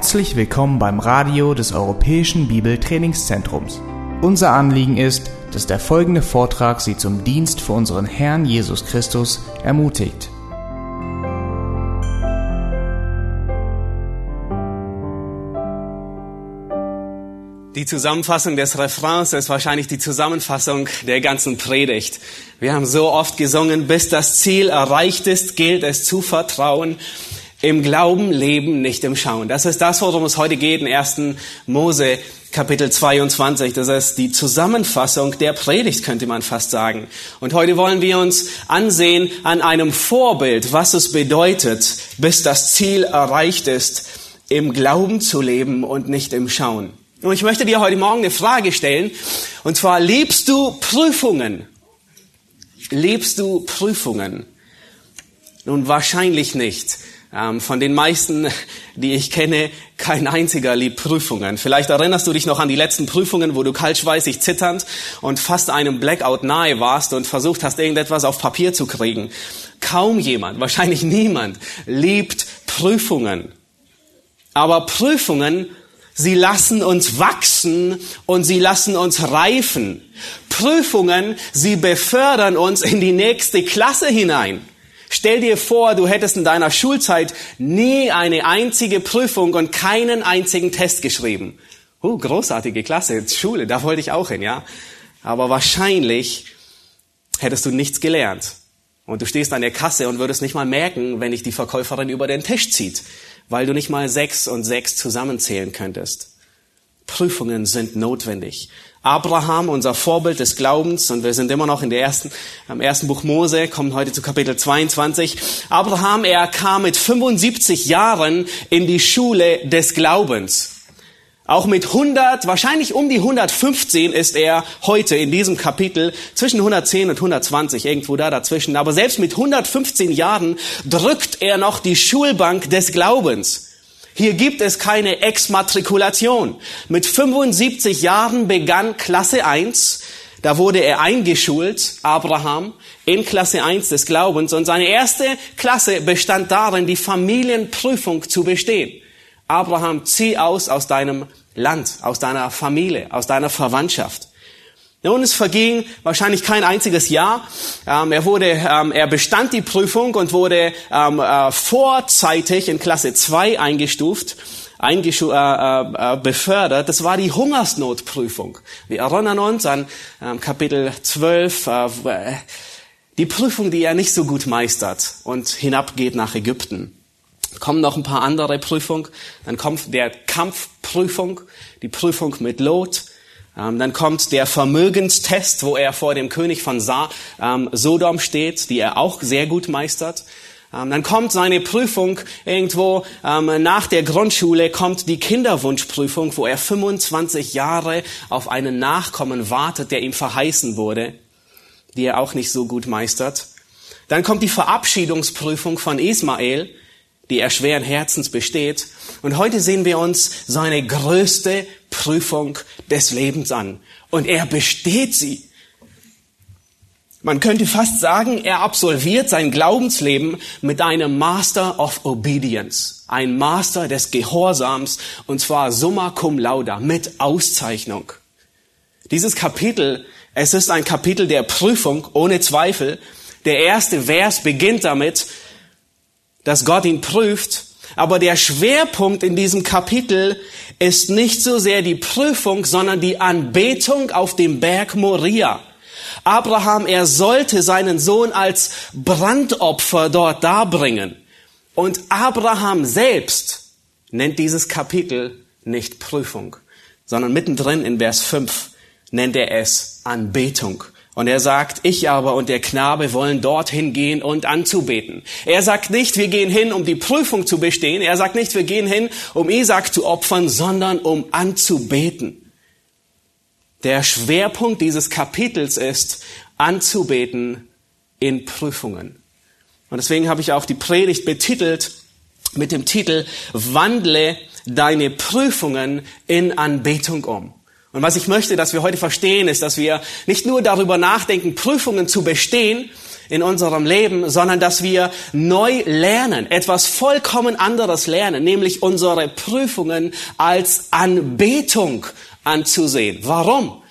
Herzlich willkommen beim Radio des Europäischen Bibeltrainingszentrums. Unser Anliegen ist, dass der folgende Vortrag Sie zum Dienst für unseren Herrn Jesus Christus ermutigt. Die Zusammenfassung des Refrains ist wahrscheinlich die Zusammenfassung der ganzen Predigt. Wir haben so oft gesungen, bis das Ziel erreicht ist, gilt es zu vertrauen. Im Glauben leben, nicht im Schauen. Das ist das, worum es heute geht in 1. Mose Kapitel 22. Das ist die Zusammenfassung der Predigt, könnte man fast sagen. Und heute wollen wir uns ansehen an einem Vorbild, was es bedeutet, bis das Ziel erreicht ist, im Glauben zu leben und nicht im Schauen. Und ich möchte dir heute Morgen eine Frage stellen. Und zwar, liebst du Prüfungen? Liebst du Prüfungen? Nun, wahrscheinlich nicht. Ähm, von den meisten, die ich kenne, kein einziger liebt Prüfungen. Vielleicht erinnerst du dich noch an die letzten Prüfungen, wo du kaltschweißig zitternd und fast einem Blackout nahe warst und versucht hast, irgendetwas auf Papier zu kriegen. Kaum jemand, wahrscheinlich niemand, liebt Prüfungen. Aber Prüfungen, sie lassen uns wachsen und sie lassen uns reifen. Prüfungen, sie befördern uns in die nächste Klasse hinein. Stell dir vor, du hättest in deiner Schulzeit nie eine einzige Prüfung und keinen einzigen Test geschrieben. Oh, großartige Klasse, Schule, da wollte ich auch hin, ja. Aber wahrscheinlich hättest du nichts gelernt. Und du stehst an der Kasse und würdest nicht mal merken, wenn dich die Verkäuferin über den Tisch zieht, weil du nicht mal sechs und sechs zusammenzählen könntest. Prüfungen sind notwendig. Abraham, unser Vorbild des Glaubens, und wir sind immer noch in der ersten, am ersten Buch Mose, kommen heute zu Kapitel 22. Abraham, er kam mit 75 Jahren in die Schule des Glaubens. Auch mit 100, wahrscheinlich um die 115 ist er heute in diesem Kapitel zwischen 110 und 120, irgendwo da dazwischen. Aber selbst mit 115 Jahren drückt er noch die Schulbank des Glaubens. Hier gibt es keine Exmatrikulation. Mit 75 Jahren begann Klasse 1. Da wurde er eingeschult, Abraham, in Klasse 1 des Glaubens. Und seine erste Klasse bestand darin, die Familienprüfung zu bestehen. Abraham, zieh aus aus deinem Land, aus deiner Familie, aus deiner Verwandtschaft. Nun, es verging wahrscheinlich kein einziges Jahr. Ähm, er wurde, ähm, er bestand die Prüfung und wurde ähm, äh, vorzeitig in Klasse 2 eingestuft, eingestu äh, äh, befördert. Das war die Hungersnotprüfung. Wir erinnern uns an Kapitel 12, äh, die Prüfung, die er nicht so gut meistert und hinabgeht nach Ägypten. Kommen noch ein paar andere Prüfungen. Dann kommt der Kampfprüfung, die Prüfung mit Lot. Ähm, dann kommt der Vermögenstest, wo er vor dem König von ähm, Sodom steht, die er auch sehr gut meistert. Ähm, dann kommt seine Prüfung irgendwo nach der Grundschule, kommt die Kinderwunschprüfung, wo er 25 Jahre auf einen Nachkommen wartet, der ihm verheißen wurde, die er auch nicht so gut meistert. Dann kommt die Verabschiedungsprüfung von Ismael, die er schweren Herzens besteht. Und heute sehen wir uns seine größte Prüfung des Lebens an. Und er besteht sie. Man könnte fast sagen, er absolviert sein Glaubensleben mit einem Master of Obedience, ein Master des Gehorsams, und zwar summa cum laude, mit Auszeichnung. Dieses Kapitel, es ist ein Kapitel der Prüfung, ohne Zweifel. Der erste Vers beginnt damit, dass Gott ihn prüft. Aber der Schwerpunkt in diesem Kapitel ist nicht so sehr die Prüfung, sondern die Anbetung auf dem Berg Moria. Abraham, er sollte seinen Sohn als Brandopfer dort darbringen. Und Abraham selbst nennt dieses Kapitel nicht Prüfung, sondern mittendrin in Vers 5 nennt er es Anbetung. Und er sagt, ich aber und der Knabe wollen dorthin gehen und anzubeten. Er sagt nicht, wir gehen hin, um die Prüfung zu bestehen. Er sagt nicht, wir gehen hin, um Isaac zu opfern, sondern um anzubeten. Der Schwerpunkt dieses Kapitels ist, anzubeten in Prüfungen. Und deswegen habe ich auch die Predigt betitelt mit dem Titel, wandle deine Prüfungen in Anbetung um. Und was ich möchte, dass wir heute verstehen, ist, dass wir nicht nur darüber nachdenken, Prüfungen zu bestehen in unserem Leben, sondern dass wir neu lernen, etwas vollkommen anderes lernen, nämlich unsere Prüfungen als Anbetung anzusehen. Warum?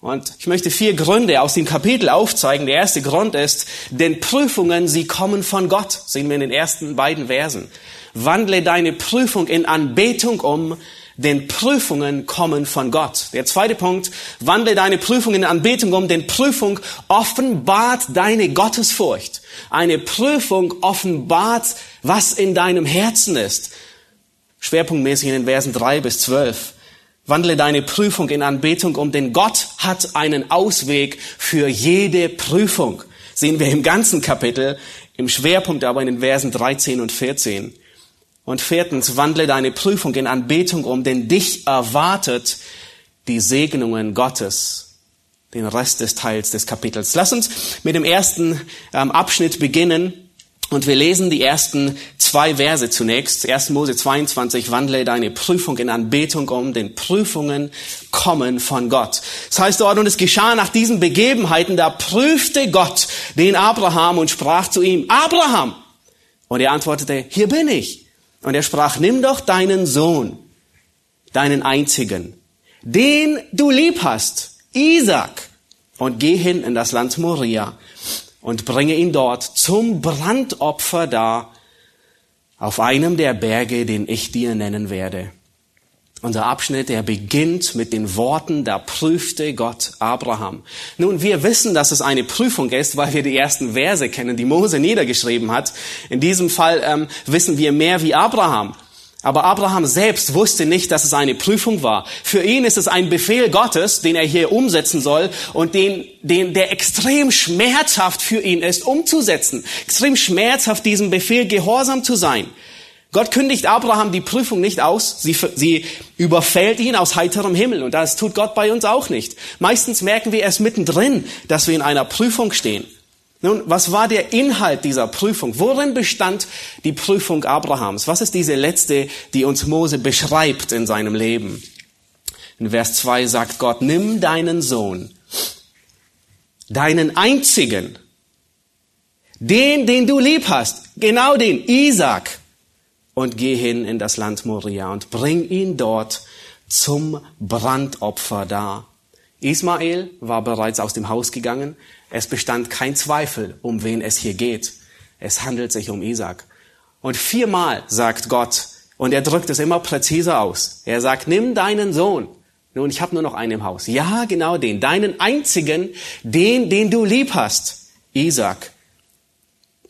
Und ich möchte vier Gründe aus dem Kapitel aufzeigen. Der erste Grund ist, denn Prüfungen, sie kommen von Gott. Sehen wir in den ersten beiden Versen. Wandle deine Prüfung in Anbetung um, denn Prüfungen kommen von Gott. Der zweite Punkt, wandle deine Prüfung in Anbetung um, denn Prüfung offenbart deine Gottesfurcht. Eine Prüfung offenbart, was in deinem Herzen ist. Schwerpunktmäßig in den Versen drei bis zwölf. Wandle deine Prüfung in Anbetung um, denn Gott hat einen Ausweg für jede Prüfung. Sehen wir im ganzen Kapitel, im Schwerpunkt aber in den Versen 13 und 14. Und viertens, wandle deine Prüfung in Anbetung um, denn dich erwartet die Segnungen Gottes. Den Rest des Teils des Kapitels. Lass uns mit dem ersten ähm, Abschnitt beginnen. Und wir lesen die ersten zwei Verse zunächst. 1. Mose 22, wandle deine Prüfung in Anbetung um, denn Prüfungen kommen von Gott. Das heißt dort, und es geschah nach diesen Begebenheiten, da prüfte Gott den Abraham und sprach zu ihm, Abraham! Und er antwortete, hier bin ich. Und er sprach, nimm doch deinen Sohn, deinen einzigen, den du lieb hast, Isaac, und geh hin in das Land Moria und bringe ihn dort zum Brandopfer dar auf einem der Berge, den ich dir nennen werde. Unser Abschnitt, der beginnt mit den Worten, da prüfte Gott Abraham. Nun, wir wissen, dass es eine Prüfung ist, weil wir die ersten Verse kennen, die Mose niedergeschrieben hat. In diesem Fall ähm, wissen wir mehr wie Abraham. Aber Abraham selbst wusste nicht, dass es eine Prüfung war. Für ihn ist es ein Befehl Gottes, den er hier umsetzen soll und den, den, der extrem schmerzhaft für ihn ist, umzusetzen. Extrem schmerzhaft, diesem Befehl gehorsam zu sein. Gott kündigt Abraham die Prüfung nicht aus, sie, sie überfällt ihn aus heiterem Himmel und das tut Gott bei uns auch nicht. Meistens merken wir erst mittendrin, dass wir in einer Prüfung stehen. Nun, was war der Inhalt dieser Prüfung? Worin bestand die Prüfung Abrahams? Was ist diese letzte, die uns Mose beschreibt in seinem Leben? In Vers 2 sagt Gott, nimm deinen Sohn, deinen einzigen, den, den du lieb hast, genau den, Isaac, und geh hin in das Land Moria und bring ihn dort zum Brandopfer dar. Ismael war bereits aus dem Haus gegangen. Es bestand kein Zweifel, um wen es hier geht. Es handelt sich um Isaac. Und viermal sagt Gott, und er drückt es immer präziser aus. Er sagt, nimm deinen Sohn. Nun, ich habe nur noch einen im Haus. Ja, genau den, deinen einzigen, den, den du lieb hast, Isaac.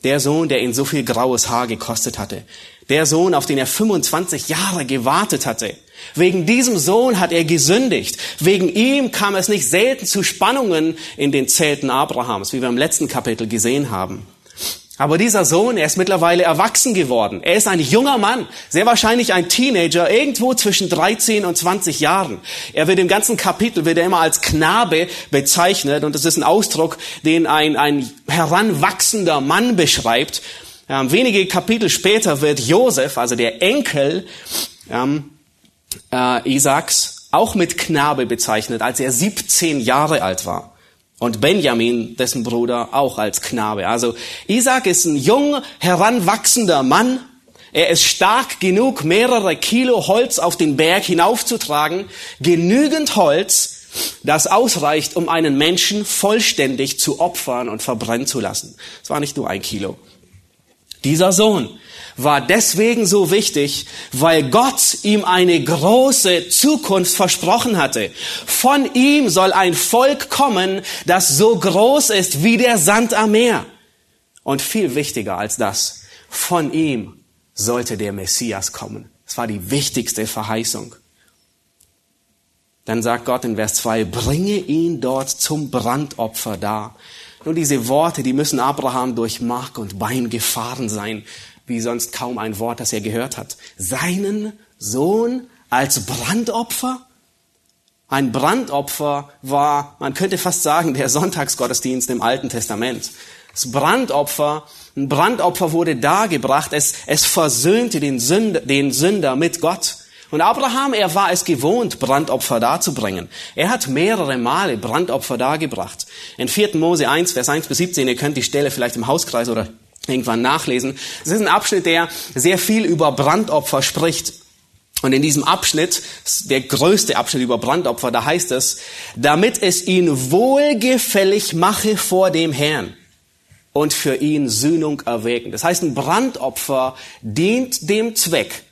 Der Sohn, der ihn so viel graues Haar gekostet hatte. Der Sohn, auf den er 25 Jahre gewartet hatte. Wegen diesem Sohn hat er gesündigt. Wegen ihm kam es nicht selten zu Spannungen in den Zelten Abrahams, wie wir im letzten Kapitel gesehen haben. Aber dieser Sohn, er ist mittlerweile erwachsen geworden. Er ist ein junger Mann, sehr wahrscheinlich ein Teenager, irgendwo zwischen 13 und 20 Jahren. Er wird im ganzen Kapitel, wird er immer als Knabe bezeichnet und das ist ein Ausdruck, den ein, ein heranwachsender Mann beschreibt. Ähm, wenige Kapitel später wird Josef, also der Enkel ähm, äh, Isaaks, auch mit Knabe bezeichnet, als er 17 Jahre alt war. Und Benjamin, dessen Bruder, auch als Knabe. Also Isaac ist ein jung, heranwachsender Mann. Er ist stark genug, mehrere Kilo Holz auf den Berg hinaufzutragen. Genügend Holz, das ausreicht, um einen Menschen vollständig zu opfern und verbrennen zu lassen. Es war nicht nur ein Kilo. Dieser Sohn war deswegen so wichtig, weil Gott ihm eine große Zukunft versprochen hatte. Von ihm soll ein Volk kommen, das so groß ist wie der Sand am Meer. Und viel wichtiger als das, von ihm sollte der Messias kommen. Das war die wichtigste Verheißung. Dann sagt Gott in Vers 2, bringe ihn dort zum Brandopfer dar. Nun, diese Worte, die müssen Abraham durch Mark und Bein gefahren sein, wie sonst kaum ein Wort, das er gehört hat. Seinen Sohn als Brandopfer? Ein Brandopfer war, man könnte fast sagen, der Sonntagsgottesdienst im Alten Testament. Das Brandopfer, ein Brandopfer wurde dargebracht, es, es versöhnte den Sünder, den Sünder mit Gott. Und Abraham, er war es gewohnt, Brandopfer darzubringen. Er hat mehrere Male Brandopfer dargebracht. In 4. Mose 1, Vers 1 bis 17, ihr könnt die Stelle vielleicht im Hauskreis oder irgendwann nachlesen. Es ist ein Abschnitt, der sehr viel über Brandopfer spricht. Und in diesem Abschnitt, der größte Abschnitt über Brandopfer, da heißt es, damit es ihn wohlgefällig mache vor dem Herrn und für ihn Sühnung erwägen. Das heißt, ein Brandopfer dient dem Zweck,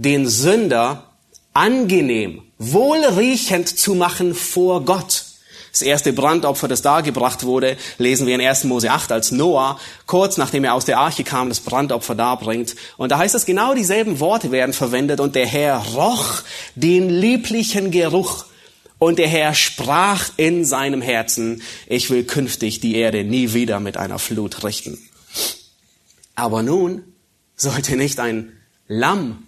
den Sünder angenehm, wohlriechend zu machen vor Gott. Das erste Brandopfer, das dargebracht wurde, lesen wir in 1. Mose 8, als Noah, kurz nachdem er aus der Arche kam, das Brandopfer darbringt. Und da heißt es, genau dieselben Worte werden verwendet und der Herr roch den lieblichen Geruch. Und der Herr sprach in seinem Herzen, ich will künftig die Erde nie wieder mit einer Flut richten. Aber nun sollte nicht ein Lamm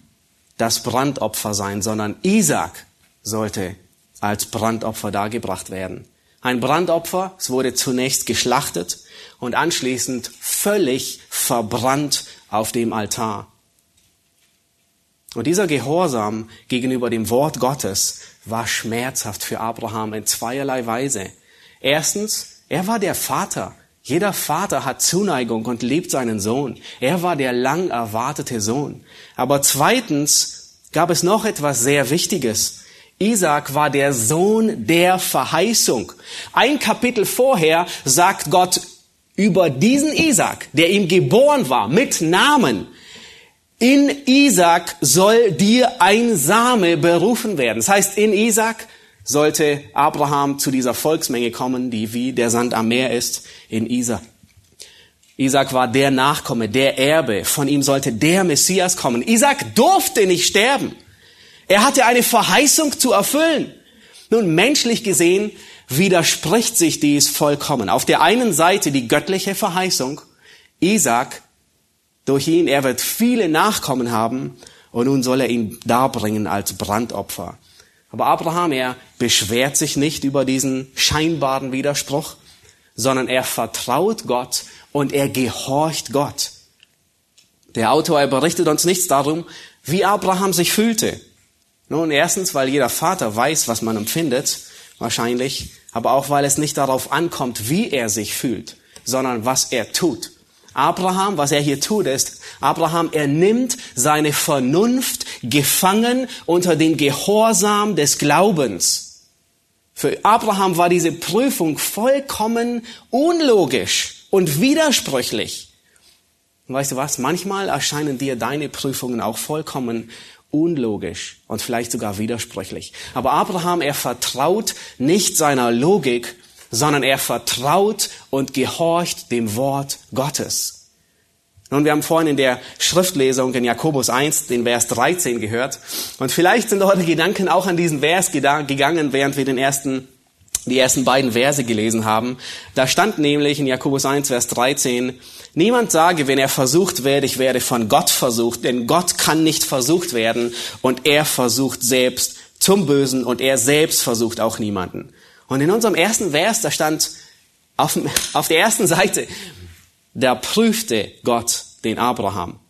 das Brandopfer sein, sondern Isaac sollte als Brandopfer dargebracht werden. Ein Brandopfer, es wurde zunächst geschlachtet und anschließend völlig verbrannt auf dem Altar. Und dieser Gehorsam gegenüber dem Wort Gottes war schmerzhaft für Abraham in zweierlei Weise. Erstens, er war der Vater. Jeder Vater hat Zuneigung und liebt seinen Sohn. Er war der lang erwartete Sohn. Aber zweitens gab es noch etwas sehr Wichtiges. Isaac war der Sohn der Verheißung. Ein Kapitel vorher sagt Gott über diesen Isaac, der ihm geboren war, mit Namen. In Isaac soll dir ein Same berufen werden. Das heißt, in Isaac sollte Abraham zu dieser Volksmenge kommen, die wie der Sand am Meer ist, in Isaac. Isaac war der Nachkomme, der Erbe. Von ihm sollte der Messias kommen. Isaac durfte nicht sterben. Er hatte eine Verheißung zu erfüllen. Nun, menschlich gesehen widerspricht sich dies vollkommen. Auf der einen Seite die göttliche Verheißung, Isaac, durch ihn, er wird viele Nachkommen haben und nun soll er ihn darbringen als Brandopfer. Aber Abraham, er beschwert sich nicht über diesen scheinbaren Widerspruch, sondern er vertraut Gott und er gehorcht Gott. Der Autor, er berichtet uns nichts darum, wie Abraham sich fühlte. Nun, erstens, weil jeder Vater weiß, was man empfindet, wahrscheinlich, aber auch, weil es nicht darauf ankommt, wie er sich fühlt, sondern was er tut. Abraham, was er hier tut, ist, Abraham, er nimmt seine Vernunft gefangen unter den Gehorsam des Glaubens. Für Abraham war diese Prüfung vollkommen unlogisch und widersprüchlich. Und weißt du was? Manchmal erscheinen dir deine Prüfungen auch vollkommen unlogisch und vielleicht sogar widersprüchlich. Aber Abraham, er vertraut nicht seiner Logik, sondern er vertraut und gehorcht dem Wort Gottes. Nun, wir haben vorhin in der Schriftlesung in Jakobus 1 den Vers 13 gehört. Und vielleicht sind eure Gedanken auch an diesen Vers gegangen, während wir den ersten, die ersten beiden Verse gelesen haben. Da stand nämlich in Jakobus 1, Vers 13, Niemand sage, wenn er versucht wird, ich werde von Gott versucht, denn Gott kann nicht versucht werden und er versucht selbst zum Bösen und er selbst versucht auch niemanden. Und in unserem ersten Vers, da stand auf, auf der ersten Seite, da prüfte Gott den Abraham.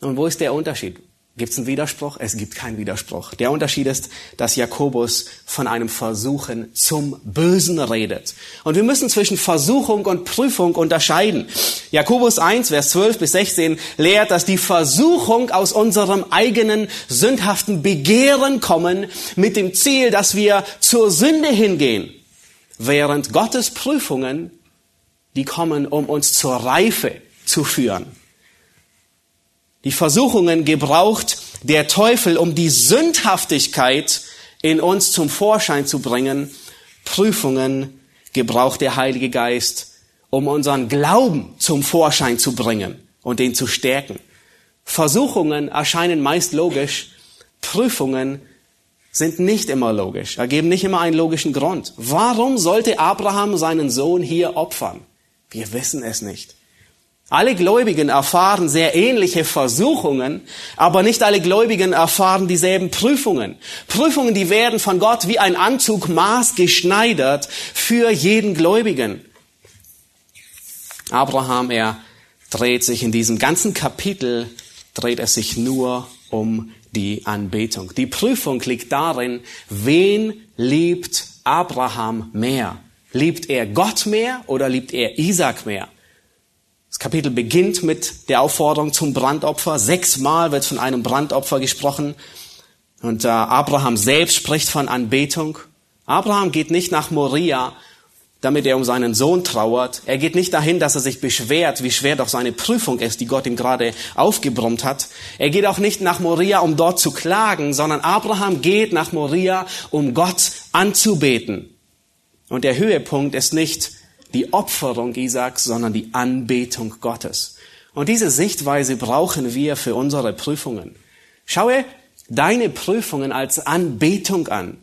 Und wo ist der Unterschied? Gibt es einen Widerspruch? Es gibt keinen Widerspruch. Der Unterschied ist, dass Jakobus von einem Versuchen zum Bösen redet. Und wir müssen zwischen Versuchung und Prüfung unterscheiden. Jakobus 1, Vers 12 bis 16 lehrt, dass die Versuchung aus unserem eigenen sündhaften Begehren kommen, mit dem Ziel, dass wir zur Sünde hingehen. Während Gottes Prüfungen, die kommen, um uns zur Reife zu führen. Die Versuchungen gebraucht der Teufel, um die Sündhaftigkeit in uns zum Vorschein zu bringen. Prüfungen gebraucht der Heilige Geist, um unseren Glauben zum Vorschein zu bringen und den zu stärken. Versuchungen erscheinen meist logisch, Prüfungen sind nicht immer logisch, ergeben nicht immer einen logischen Grund. Warum sollte Abraham seinen Sohn hier opfern? Wir wissen es nicht. Alle Gläubigen erfahren sehr ähnliche Versuchungen, aber nicht alle Gläubigen erfahren dieselben Prüfungen. Prüfungen, die werden von Gott wie ein Anzug maßgeschneidert für jeden Gläubigen. Abraham, er dreht sich in diesem ganzen Kapitel, dreht es sich nur um die Anbetung. Die Prüfung liegt darin, wen liebt Abraham mehr? Liebt er Gott mehr oder liebt er Isaac mehr? Das Kapitel beginnt mit der Aufforderung zum Brandopfer. Sechsmal wird von einem Brandopfer gesprochen. Und äh, Abraham selbst spricht von Anbetung. Abraham geht nicht nach Moria, damit er um seinen Sohn trauert. Er geht nicht dahin, dass er sich beschwert, wie schwer doch seine Prüfung ist, die Gott ihm gerade aufgebrummt hat. Er geht auch nicht nach Moria, um dort zu klagen, sondern Abraham geht nach Moria, um Gott anzubeten. Und der Höhepunkt ist nicht die Opferung Isaaks, sondern die Anbetung Gottes. Und diese Sichtweise brauchen wir für unsere Prüfungen. Schaue deine Prüfungen als Anbetung an.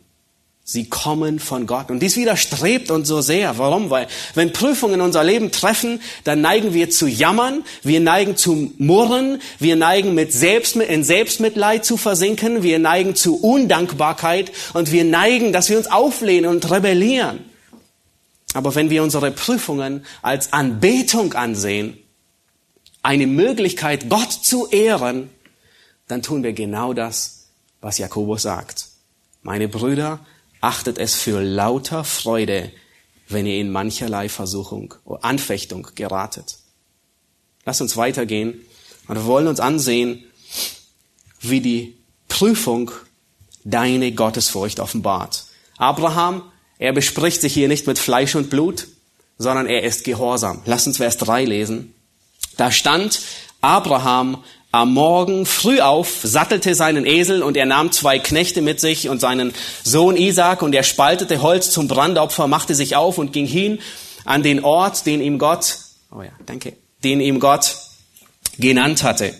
Sie kommen von Gott. Und dies widerstrebt uns so sehr. Warum? Weil wenn Prüfungen unser Leben treffen, dann neigen wir zu jammern, wir neigen zu murren, wir neigen mit Selbst, in Selbstmitleid zu versinken, wir neigen zu Undankbarkeit und wir neigen, dass wir uns auflehnen und rebellieren. Aber wenn wir unsere Prüfungen als Anbetung ansehen, eine Möglichkeit, Gott zu ehren, dann tun wir genau das, was Jakobus sagt. Meine Brüder, achtet es für lauter Freude, wenn ihr in mancherlei Versuchung oder Anfechtung geratet. Lass uns weitergehen und wir wollen uns ansehen, wie die Prüfung deine Gottesfurcht offenbart. Abraham, er bespricht sich hier nicht mit Fleisch und Blut, sondern er ist gehorsam. Lass uns Vers 3 lesen. Da stand, Abraham am Morgen früh auf, sattelte seinen Esel und er nahm zwei Knechte mit sich und seinen Sohn Isaac und er spaltete Holz zum Brandopfer, machte sich auf und ging hin an den Ort, den ihm Gott, oh ja, danke, den ihm Gott genannt hatte.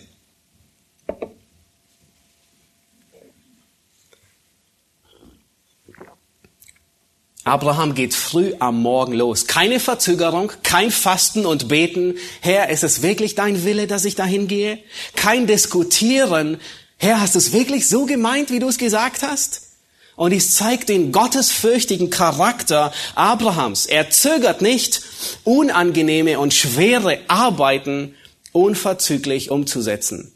Abraham geht früh am Morgen los. Keine Verzögerung, kein Fasten und Beten. Herr, ist es wirklich dein Wille, dass ich dahin gehe? Kein Diskutieren. Herr, hast du es wirklich so gemeint, wie du es gesagt hast? Und dies zeigt den gottesfürchtigen Charakter Abrahams. Er zögert nicht, unangenehme und schwere Arbeiten unverzüglich umzusetzen.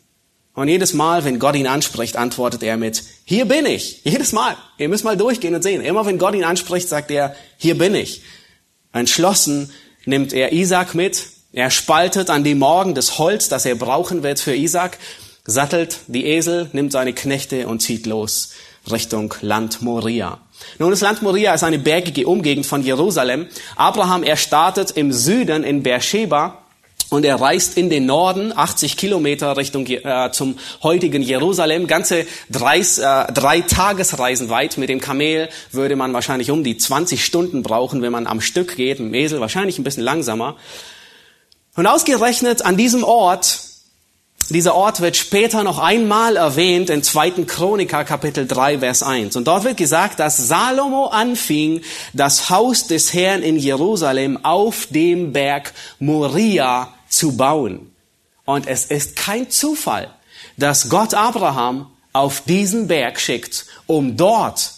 Und jedes Mal, wenn Gott ihn anspricht, antwortet er mit, hier bin ich. Jedes Mal. Ihr müsst mal durchgehen und sehen. Immer wenn Gott ihn anspricht, sagt er, hier bin ich. Entschlossen nimmt er Isaac mit. Er spaltet an dem Morgen das Holz, das er brauchen wird für Isaac, sattelt die Esel, nimmt seine Knechte und zieht los Richtung Land Moria. Nun, das Land Moria ist eine bergige Umgegend von Jerusalem. Abraham, er startet im Süden in Beersheba und er reist in den Norden, 80 Kilometer Richtung äh, zum heutigen Jerusalem, ganze drei, äh, drei Tagesreisen weit. Mit dem Kamel würde man wahrscheinlich um die 20 Stunden brauchen, wenn man am Stück geht, im Esel wahrscheinlich ein bisschen langsamer. Und ausgerechnet an diesem Ort, dieser Ort wird später noch einmal erwähnt in 2. Chroniker Kapitel 3 Vers 1. Und dort wird gesagt, dass Salomo anfing, das Haus des Herrn in Jerusalem auf dem Berg Moria zu bauen. Und es ist kein Zufall, dass Gott Abraham auf diesen Berg schickt, um dort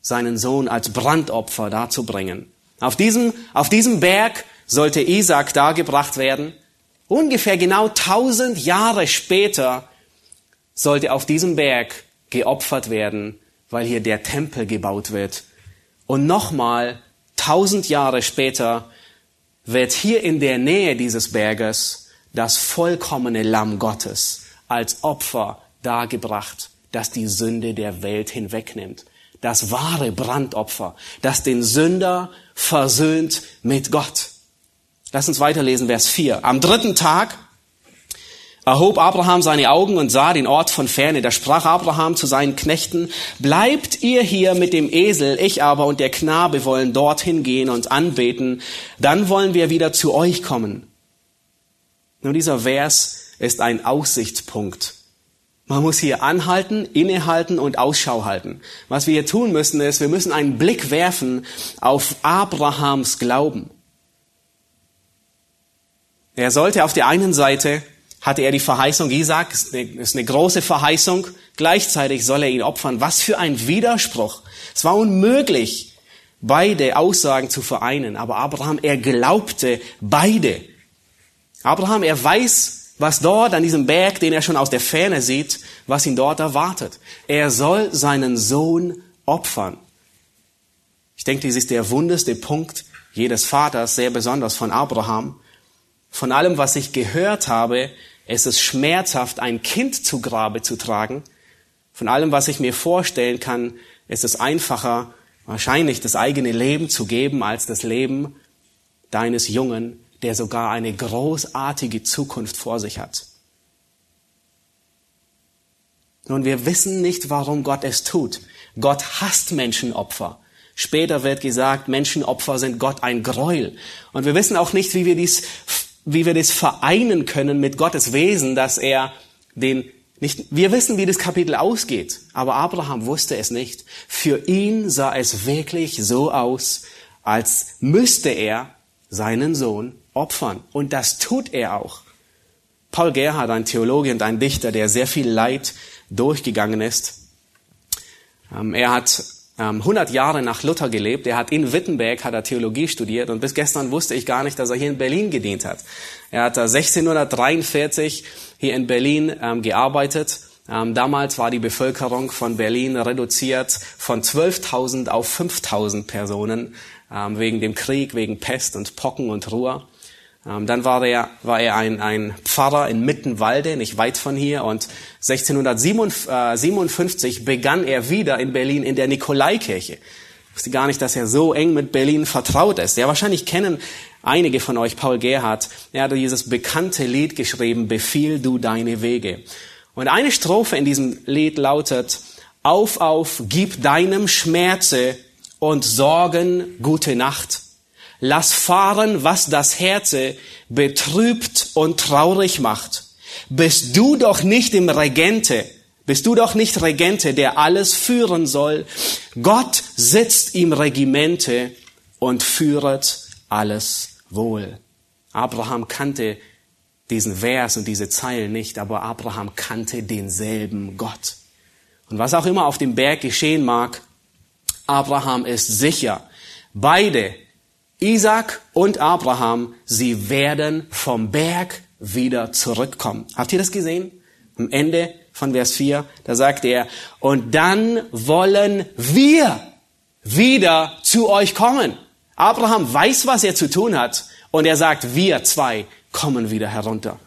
seinen Sohn als Brandopfer darzubringen. Auf diesem, auf diesem Berg sollte Isaac dargebracht werden. Ungefähr genau tausend Jahre später sollte auf diesem Berg geopfert werden, weil hier der Tempel gebaut wird. Und nochmal tausend Jahre später wird hier in der Nähe dieses Berges das vollkommene Lamm Gottes als Opfer dargebracht, das die Sünde der Welt hinwegnimmt. Das wahre Brandopfer, das den Sünder versöhnt mit Gott. Lass uns weiterlesen, Vers 4. Am dritten Tag erhob Abraham seine Augen und sah den Ort von ferne. Da sprach Abraham zu seinen Knechten, bleibt ihr hier mit dem Esel, ich aber und der Knabe wollen dorthin gehen und anbeten, dann wollen wir wieder zu euch kommen. Nun, dieser Vers ist ein Aussichtspunkt. Man muss hier anhalten, innehalten und Ausschau halten. Was wir hier tun müssen, ist, wir müssen einen Blick werfen auf Abrahams Glauben. Er sollte auf der einen Seite hatte er die Verheißung Isaac, ist eine, ist eine große Verheißung, gleichzeitig soll er ihn opfern. Was für ein Widerspruch. Es war unmöglich, beide Aussagen zu vereinen, aber Abraham, er glaubte beide. Abraham, er weiß, was dort an diesem Berg, den er schon aus der Ferne sieht, was ihn dort erwartet. Er soll seinen Sohn opfern. Ich denke, dies ist der wundeste Punkt jedes Vaters, sehr besonders von Abraham. Von allem, was ich gehört habe, es ist schmerzhaft, ein Kind zu Grabe zu tragen. Von allem, was ich mir vorstellen kann, ist es einfacher, wahrscheinlich das eigene Leben zu geben, als das Leben deines Jungen, der sogar eine großartige Zukunft vor sich hat. Nun, wir wissen nicht, warum Gott es tut. Gott hasst Menschenopfer. Später wird gesagt, Menschenopfer sind Gott ein Gräuel. Und wir wissen auch nicht, wie wir dies, wie wir das vereinen können mit Gottes Wesen, dass er den nicht, wir wissen, wie das Kapitel ausgeht, aber Abraham wusste es nicht. Für ihn sah es wirklich so aus, als müsste er seinen Sohn opfern. Und das tut er auch. Paul Gerhard, ein Theologe und ein Dichter, der sehr viel Leid durchgegangen ist, ähm, er hat 100 ähm, Jahre nach Luther gelebt. Er hat in Wittenberg hat er Theologie studiert und bis gestern wusste ich gar nicht, dass er hier in Berlin gedient hat. Er hat 1643 hier in Berlin ähm, gearbeitet. Ähm, damals war die Bevölkerung von Berlin reduziert von 12.000 auf 5.000 Personen ähm, wegen dem Krieg, wegen Pest und Pocken und Ruhr. Ähm, dann war er, war er ein, ein Pfarrer in Mittenwalde, nicht weit von hier. Und 1657 begann er wieder in Berlin in der Nikolaikirche. Ich wusste gar nicht, dass er so eng mit Berlin vertraut ist. Ja, wahrscheinlich kennen einige von euch Paul Gerhardt. Er hat dieses bekannte Lied geschrieben, Befiehl du deine Wege. Und eine Strophe in diesem Lied lautet, Auf, auf, gib deinem Schmerze und Sorgen gute Nacht Lass fahren, was das Herze betrübt und traurig macht. Bist du doch nicht im Regente, bist du doch nicht Regente, der alles führen soll. Gott sitzt im Regimente und führet alles wohl. Abraham kannte diesen Vers und diese Zeilen nicht, aber Abraham kannte denselben Gott. Und was auch immer auf dem Berg geschehen mag, Abraham ist sicher, beide Isaac und Abraham, sie werden vom Berg wieder zurückkommen. Habt ihr das gesehen? Am Ende von Vers 4, da sagt er, und dann wollen wir wieder zu euch kommen. Abraham weiß, was er zu tun hat, und er sagt, wir zwei kommen wieder herunter.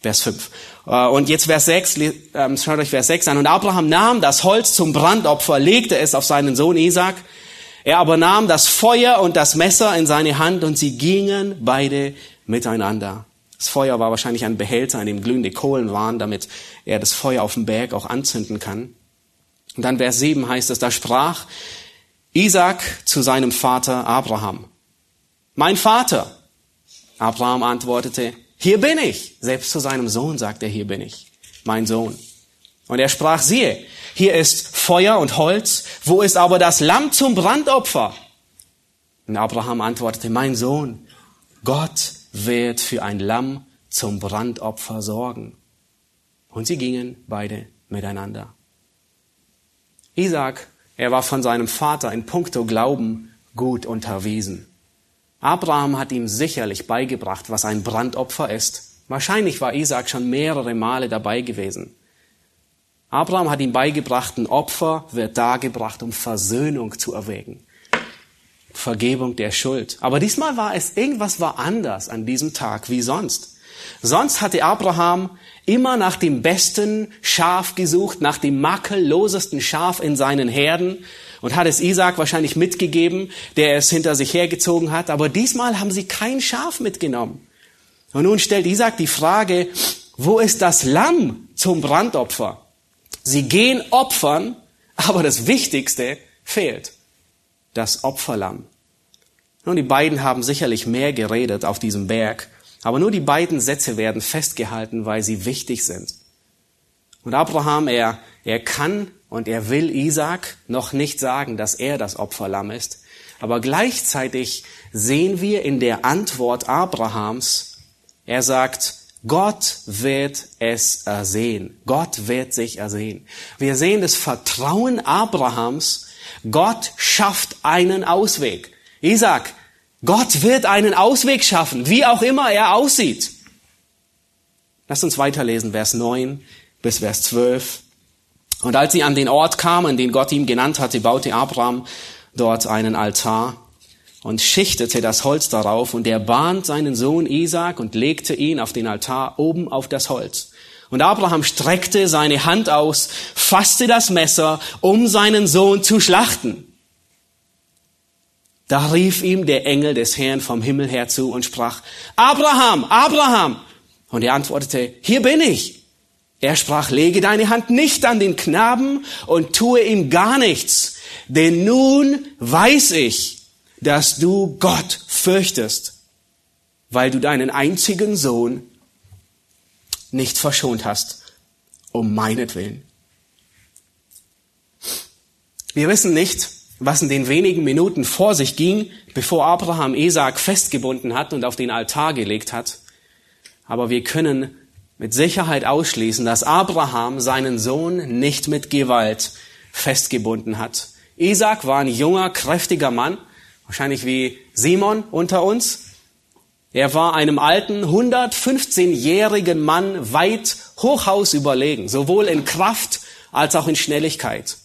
Vers 5. Äh, und jetzt Vers 6, ähm, schaut euch Vers 6 an. Und Abraham nahm das Holz zum Brandopfer, legte es auf seinen Sohn Isaac, er aber nahm das Feuer und das Messer in seine Hand und sie gingen beide miteinander. Das Feuer war wahrscheinlich ein Behälter, in dem glühende Kohlen waren, damit er das Feuer auf dem Berg auch anzünden kann. Und dann Vers 7 heißt es, da sprach Isaac zu seinem Vater Abraham, mein Vater. Abraham antwortete, hier bin ich. Selbst zu seinem Sohn sagt er, hier bin ich, mein Sohn. Und er sprach, siehe, hier ist Feuer und Holz, wo ist aber das Lamm zum Brandopfer? Und Abraham antwortete, mein Sohn, Gott wird für ein Lamm zum Brandopfer sorgen. Und sie gingen beide miteinander. Isaac, er war von seinem Vater in puncto Glauben gut unterwiesen. Abraham hat ihm sicherlich beigebracht, was ein Brandopfer ist. Wahrscheinlich war Isaac schon mehrere Male dabei gewesen. Abraham hat ihm beigebracht, ein Opfer wird dargebracht, um Versöhnung zu erwägen. Vergebung der Schuld. Aber diesmal war es, irgendwas war anders an diesem Tag wie sonst. Sonst hatte Abraham immer nach dem besten Schaf gesucht, nach dem makellosesten Schaf in seinen Herden und hat es Isaac wahrscheinlich mitgegeben, der es hinter sich hergezogen hat. Aber diesmal haben sie kein Schaf mitgenommen. Und nun stellt Isaac die Frage, wo ist das Lamm zum Brandopfer? Sie gehen opfern, aber das Wichtigste fehlt. Das Opferlamm. Nun, die beiden haben sicherlich mehr geredet auf diesem Berg, aber nur die beiden Sätze werden festgehalten, weil sie wichtig sind. Und Abraham, er, er kann und er will Isaac noch nicht sagen, dass er das Opferlamm ist. Aber gleichzeitig sehen wir in der Antwort Abrahams, er sagt, Gott wird es ersehen. Gott wird sich ersehen. Wir sehen das Vertrauen Abrahams. Gott schafft einen Ausweg. Isaac, Gott wird einen Ausweg schaffen, wie auch immer er aussieht. Lass uns weiterlesen, Vers 9 bis Vers 12. Und als sie an den Ort kamen, den Gott ihm genannt hatte, baute Abraham dort einen Altar und schichtete das Holz darauf und er bahnt seinen Sohn Isaac und legte ihn auf den Altar oben auf das Holz. Und Abraham streckte seine Hand aus, fasste das Messer, um seinen Sohn zu schlachten. Da rief ihm der Engel des Herrn vom Himmel her zu und sprach, Abraham, Abraham! Und er antwortete, hier bin ich. Er sprach, lege deine Hand nicht an den Knaben und tue ihm gar nichts, denn nun weiß ich, dass du Gott fürchtest, weil du deinen einzigen Sohn nicht verschont hast, um meinetwillen. Wir wissen nicht, was in den wenigen Minuten vor sich ging, bevor Abraham Isaac festgebunden hat und auf den Altar gelegt hat. Aber wir können mit Sicherheit ausschließen, dass Abraham seinen Sohn nicht mit Gewalt festgebunden hat. Isaac war ein junger, kräftiger Mann, wahrscheinlich wie Simon unter uns. Er war einem alten, 115-jährigen Mann weit hochhaus überlegen, sowohl in Kraft als auch in Schnelligkeit.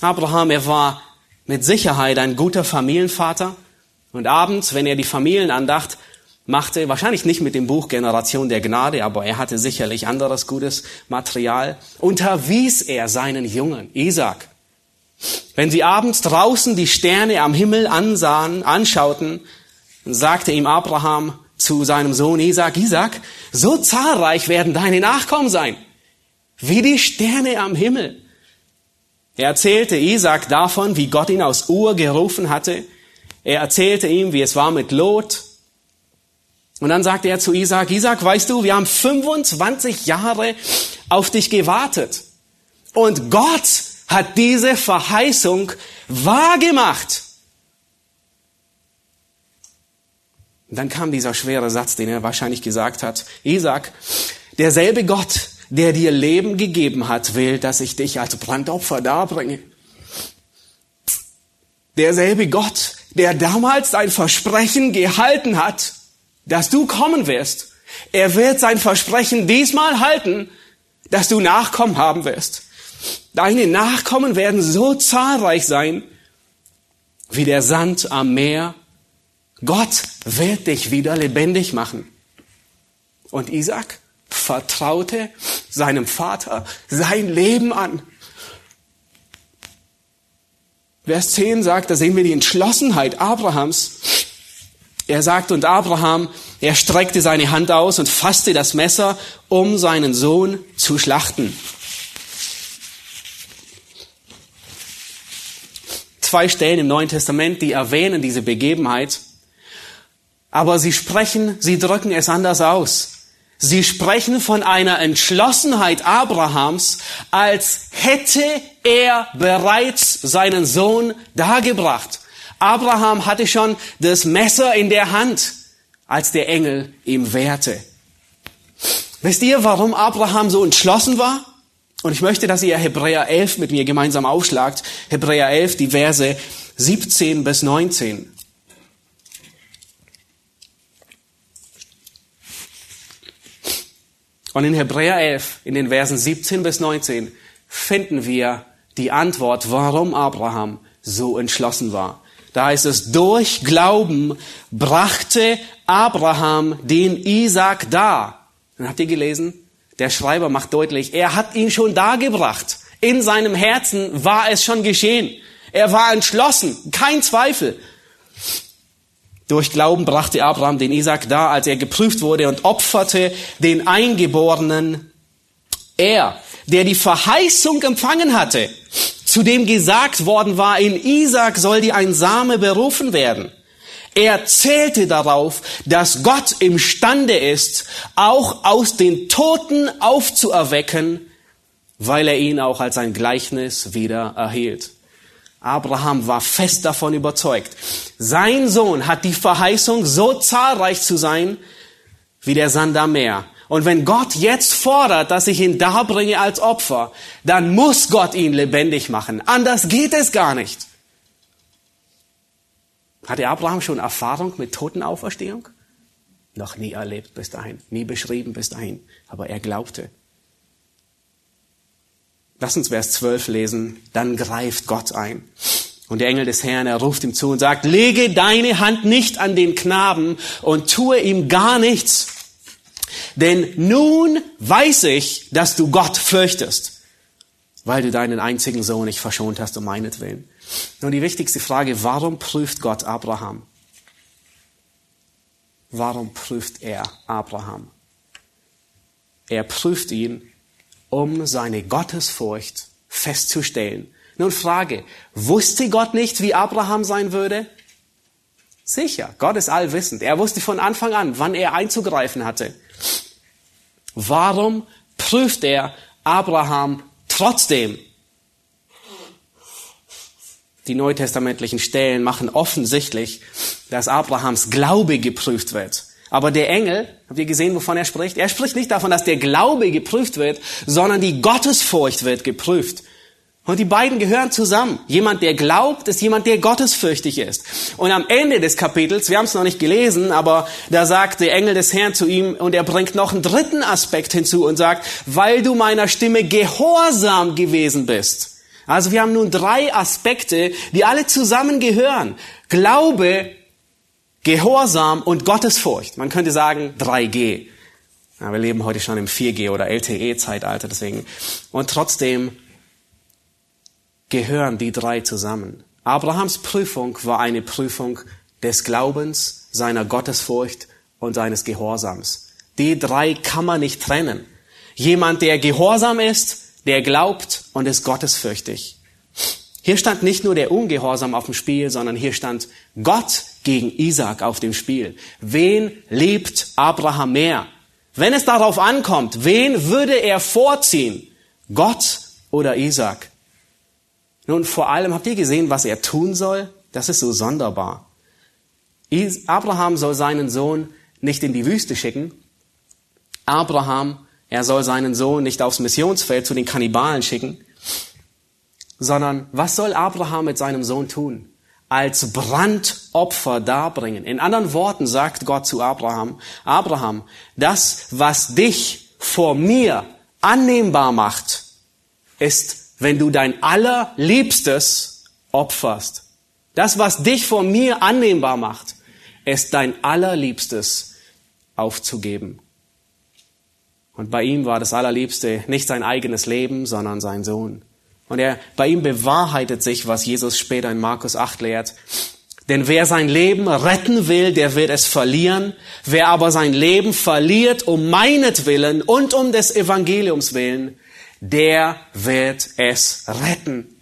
Abraham, er war mit Sicherheit ein guter Familienvater und abends, wenn er die Familienandacht machte, wahrscheinlich nicht mit dem Buch Generation der Gnade, aber er hatte sicherlich anderes gutes Material, unterwies er seinen Jungen, Isaac. Wenn sie abends draußen die Sterne am Himmel ansahen, anschauten, sagte ihm Abraham zu seinem Sohn Isaac, Isaac, so zahlreich werden deine Nachkommen sein, wie die Sterne am Himmel. Er erzählte Isaac davon, wie Gott ihn aus Ur gerufen hatte. Er erzählte ihm, wie es war mit Lot, und dann sagte er zu Isaac, Isaac, weißt du, wir haben 25 Jahre auf dich gewartet. Und Gott hat diese Verheißung wahrgemacht. Und dann kam dieser schwere Satz, den er wahrscheinlich gesagt hat. Isaac, derselbe Gott, der dir Leben gegeben hat, will, dass ich dich als Brandopfer darbringe. Derselbe Gott, der damals sein Versprechen gehalten hat, dass du kommen wirst. Er wird sein Versprechen diesmal halten, dass du Nachkommen haben wirst. Deine Nachkommen werden so zahlreich sein wie der Sand am Meer. Gott wird dich wieder lebendig machen. Und Isaac vertraute seinem Vater sein Leben an. Vers 10 sagt, da sehen wir die Entschlossenheit Abrahams, er sagt, und Abraham, er streckte seine Hand aus und fasste das Messer, um seinen Sohn zu schlachten. Zwei Stellen im Neuen Testament, die erwähnen diese Begebenheit, aber sie sprechen, sie drücken es anders aus. Sie sprechen von einer Entschlossenheit Abrahams, als hätte er bereits seinen Sohn dargebracht. Abraham hatte schon das Messer in der Hand, als der Engel ihm wehrte. Wisst ihr, warum Abraham so entschlossen war? Und ich möchte, dass ihr Hebräer 11 mit mir gemeinsam aufschlagt. Hebräer 11, die Verse 17 bis 19. Und in Hebräer 11, in den Versen 17 bis 19, finden wir die Antwort, warum Abraham so entschlossen war. Da heißt es, durch Glauben brachte Abraham den Isaac dar. Dann habt ihr gelesen? Der Schreiber macht deutlich, er hat ihn schon dargebracht. In seinem Herzen war es schon geschehen. Er war entschlossen, kein Zweifel. Durch Glauben brachte Abraham den Isaac dar, als er geprüft wurde und opferte den Eingeborenen. Er, der die Verheißung empfangen hatte, zu dem gesagt worden war, in Isaac soll dir ein Same berufen werden. Er zählte darauf, dass Gott imstande ist, auch aus den Toten aufzuerwecken, weil er ihn auch als ein Gleichnis wieder erhielt. Abraham war fest davon überzeugt. Sein Sohn hat die Verheißung, so zahlreich zu sein wie der Sand am Meer. Und wenn Gott jetzt fordert, dass ich ihn darbringe als Opfer, dann muss Gott ihn lebendig machen. Anders geht es gar nicht. Hatte Abraham schon Erfahrung mit Totenauferstehung? Noch nie erlebt bis dahin, nie beschrieben bis dahin. Aber er glaubte. Lass uns Vers 12 lesen. Dann greift Gott ein. Und der Engel des Herrn, er ruft ihm zu und sagt, lege deine Hand nicht an den Knaben und tue ihm gar nichts. Denn nun weiß ich, dass du Gott fürchtest, weil du deinen einzigen Sohn nicht verschont hast um meinetwillen. Nun die wichtigste Frage, warum prüft Gott Abraham? Warum prüft er Abraham? Er prüft ihn, um seine Gottesfurcht festzustellen. Nun Frage, wusste Gott nicht, wie Abraham sein würde? Sicher, Gott ist allwissend. Er wusste von Anfang an, wann er einzugreifen hatte. Warum prüft er Abraham trotzdem? Die neutestamentlichen Stellen machen offensichtlich, dass Abrahams Glaube geprüft wird. Aber der Engel, habt ihr gesehen, wovon er spricht? Er spricht nicht davon, dass der Glaube geprüft wird, sondern die Gottesfurcht wird geprüft. Und die beiden gehören zusammen. Jemand, der glaubt, ist jemand, der gottesfürchtig ist. Und am Ende des Kapitels, wir haben es noch nicht gelesen, aber da sagt der Engel des Herrn zu ihm und er bringt noch einen dritten Aspekt hinzu und sagt, weil du meiner Stimme gehorsam gewesen bist. Also wir haben nun drei Aspekte, die alle zusammengehören. Glaube, Gehorsam und Gottesfurcht. Man könnte sagen 3G. Ja, wir leben heute schon im 4G oder LTE-Zeitalter deswegen. Und trotzdem gehören die drei zusammen. Abrahams Prüfung war eine Prüfung des Glaubens, seiner Gottesfurcht und seines Gehorsams. Die drei kann man nicht trennen. Jemand, der gehorsam ist, der glaubt und ist gottesfürchtig. Hier stand nicht nur der Ungehorsam auf dem Spiel, sondern hier stand Gott gegen Isaac auf dem Spiel. Wen liebt Abraham mehr? Wenn es darauf ankommt, wen würde er vorziehen? Gott oder Isaac? Nun, vor allem habt ihr gesehen, was er tun soll? Das ist so sonderbar. Abraham soll seinen Sohn nicht in die Wüste schicken. Abraham, er soll seinen Sohn nicht aufs Missionsfeld zu den Kannibalen schicken sondern was soll Abraham mit seinem Sohn tun? Als Brandopfer darbringen. In anderen Worten sagt Gott zu Abraham, Abraham, das, was dich vor mir annehmbar macht, ist, wenn du dein allerliebstes opferst. Das, was dich vor mir annehmbar macht, ist dein allerliebstes aufzugeben. Und bei ihm war das Allerliebste nicht sein eigenes Leben, sondern sein Sohn. Und er, bei ihm bewahrheitet sich, was Jesus später in Markus 8 lehrt. Denn wer sein Leben retten will, der wird es verlieren. Wer aber sein Leben verliert um meinetwillen und um des Evangeliums willen, der wird es retten.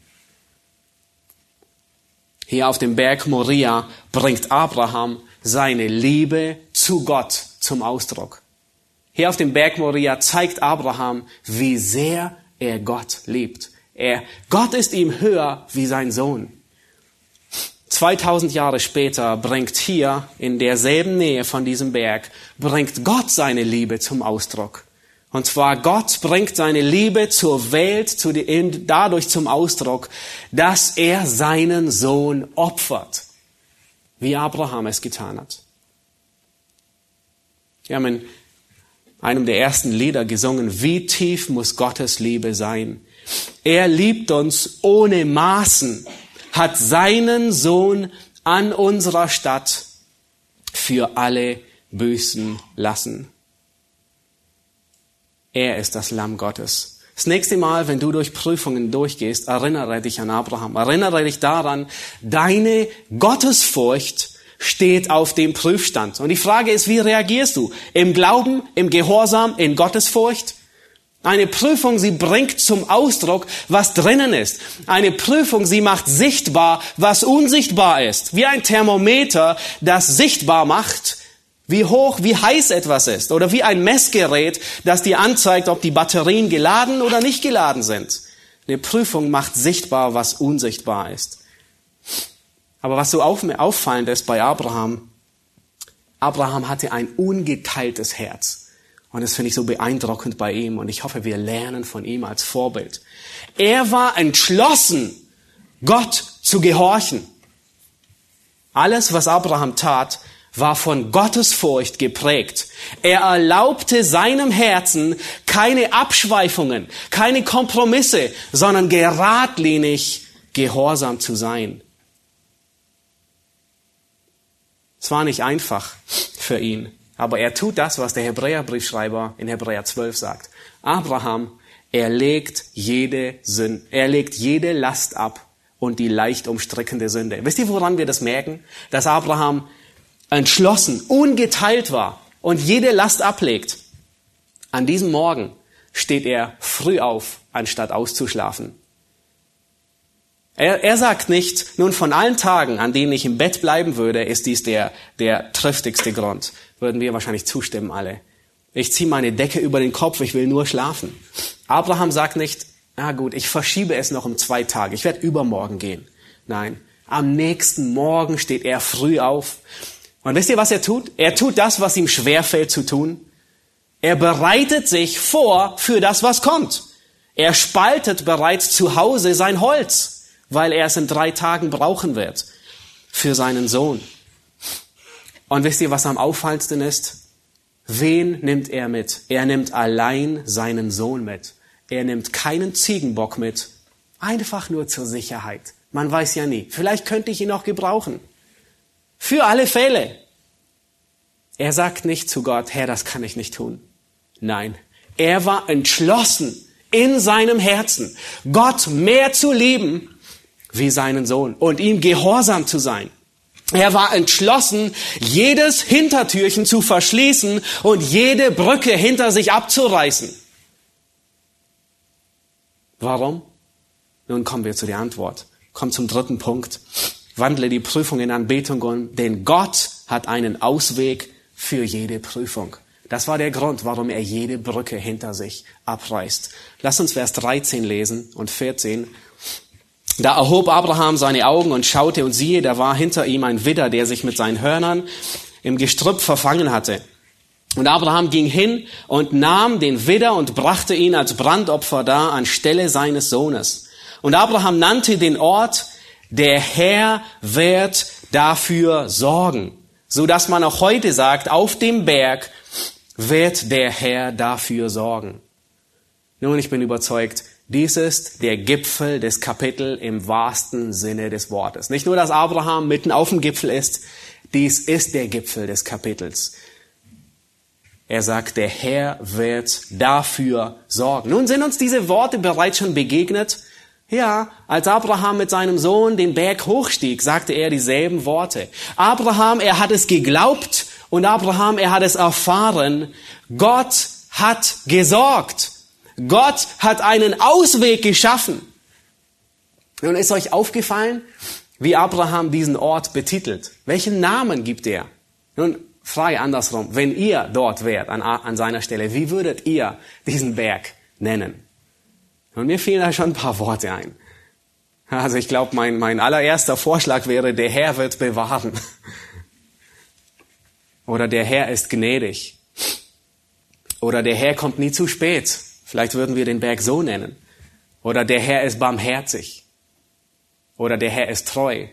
Hier auf dem Berg Moria bringt Abraham seine Liebe zu Gott zum Ausdruck. Hier auf dem Berg Moria zeigt Abraham, wie sehr er Gott liebt. Er, Gott ist ihm höher wie sein Sohn. 2000 Jahre später bringt hier in derselben Nähe von diesem Berg, bringt Gott seine Liebe zum Ausdruck. Und zwar Gott bringt seine Liebe zur Welt zu die, dadurch zum Ausdruck, dass er seinen Sohn opfert, wie Abraham es getan hat. Wir haben in einem der ersten Lieder gesungen, wie tief muss Gottes Liebe sein, er liebt uns ohne Maßen, hat seinen Sohn an unserer Stadt für alle büßen lassen. Er ist das Lamm Gottes. Das nächste Mal, wenn du durch Prüfungen durchgehst, erinnere dich an Abraham. Erinnere dich daran, deine Gottesfurcht steht auf dem Prüfstand. Und die Frage ist, wie reagierst du? Im Glauben, im Gehorsam, in Gottesfurcht? Eine Prüfung, sie bringt zum Ausdruck, was drinnen ist. Eine Prüfung, sie macht sichtbar, was unsichtbar ist. Wie ein Thermometer, das sichtbar macht, wie hoch, wie heiß etwas ist. Oder wie ein Messgerät, das dir anzeigt, ob die Batterien geladen oder nicht geladen sind. Eine Prüfung macht sichtbar, was unsichtbar ist. Aber was so auffallend ist bei Abraham, Abraham hatte ein ungeteiltes Herz. Und das finde ich so beeindruckend bei ihm und ich hoffe, wir lernen von ihm als Vorbild. Er war entschlossen, Gott zu gehorchen. Alles, was Abraham tat, war von Gottesfurcht geprägt. Er erlaubte seinem Herzen keine Abschweifungen, keine Kompromisse, sondern geradlinig gehorsam zu sein. Es war nicht einfach für ihn, aber er tut das, was der Hebräerbriefschreiber in Hebräer 12 sagt. Abraham, er legt jede Sünde, er legt jede Last ab und die leicht umstrickende Sünde. Wisst ihr, woran wir das merken? Dass Abraham entschlossen, ungeteilt war und jede Last ablegt. An diesem Morgen steht er früh auf, anstatt auszuschlafen. Er, er sagt nicht, nun von allen Tagen, an denen ich im Bett bleiben würde, ist dies der, der triftigste Grund. Würden wir wahrscheinlich zustimmen alle. Ich ziehe meine Decke über den Kopf, ich will nur schlafen. Abraham sagt nicht, na gut, ich verschiebe es noch um zwei Tage, ich werde übermorgen gehen. Nein, am nächsten Morgen steht er früh auf. Und wisst ihr, was er tut? Er tut das, was ihm schwerfällt zu tun. Er bereitet sich vor für das, was kommt. Er spaltet bereits zu Hause sein Holz weil er es in drei Tagen brauchen wird für seinen Sohn. Und wisst ihr, was am auffallendsten ist? Wen nimmt er mit? Er nimmt allein seinen Sohn mit. Er nimmt keinen Ziegenbock mit. Einfach nur zur Sicherheit. Man weiß ja nie. Vielleicht könnte ich ihn noch gebrauchen. Für alle Fälle. Er sagt nicht zu Gott, Herr, das kann ich nicht tun. Nein. Er war entschlossen in seinem Herzen, Gott mehr zu lieben wie seinen Sohn und ihm gehorsam zu sein. Er war entschlossen, jedes Hintertürchen zu verschließen und jede Brücke hinter sich abzureißen. Warum? Nun kommen wir zu der Antwort. Kommt zum dritten Punkt. Wandle die Prüfung in Anbetung um, denn Gott hat einen Ausweg für jede Prüfung. Das war der Grund, warum er jede Brücke hinter sich abreißt. Lass uns Vers 13 lesen und 14 da erhob Abraham seine Augen und schaute und siehe, da war hinter ihm ein Widder, der sich mit seinen Hörnern im Gestrüpp verfangen hatte. Und Abraham ging hin und nahm den Widder und brachte ihn als Brandopfer dar anstelle seines Sohnes. Und Abraham nannte den Ort, der Herr wird dafür sorgen, so dass man auch heute sagt, auf dem Berg wird der Herr dafür sorgen. Nun, ich bin überzeugt, dies ist der Gipfel des Kapitels im wahrsten Sinne des Wortes. Nicht nur, dass Abraham mitten auf dem Gipfel ist, dies ist der Gipfel des Kapitels. Er sagt, der Herr wird dafür sorgen. Nun sind uns diese Worte bereits schon begegnet. Ja, als Abraham mit seinem Sohn den Berg hochstieg, sagte er dieselben Worte. Abraham, er hat es geglaubt und Abraham, er hat es erfahren. Gott hat gesorgt. Gott hat einen Ausweg geschaffen. Nun ist euch aufgefallen, wie Abraham diesen Ort betitelt. Welchen Namen gibt er? Nun, frei andersrum. Wenn ihr dort wärt, an, an seiner Stelle, wie würdet ihr diesen Berg nennen? Und mir fielen da schon ein paar Worte ein. Also ich glaube, mein, mein allererster Vorschlag wäre, der Herr wird bewahren. Oder der Herr ist gnädig. Oder der Herr kommt nie zu spät. Vielleicht würden wir den Berg so nennen. Oder der Herr ist barmherzig. Oder der Herr ist treu.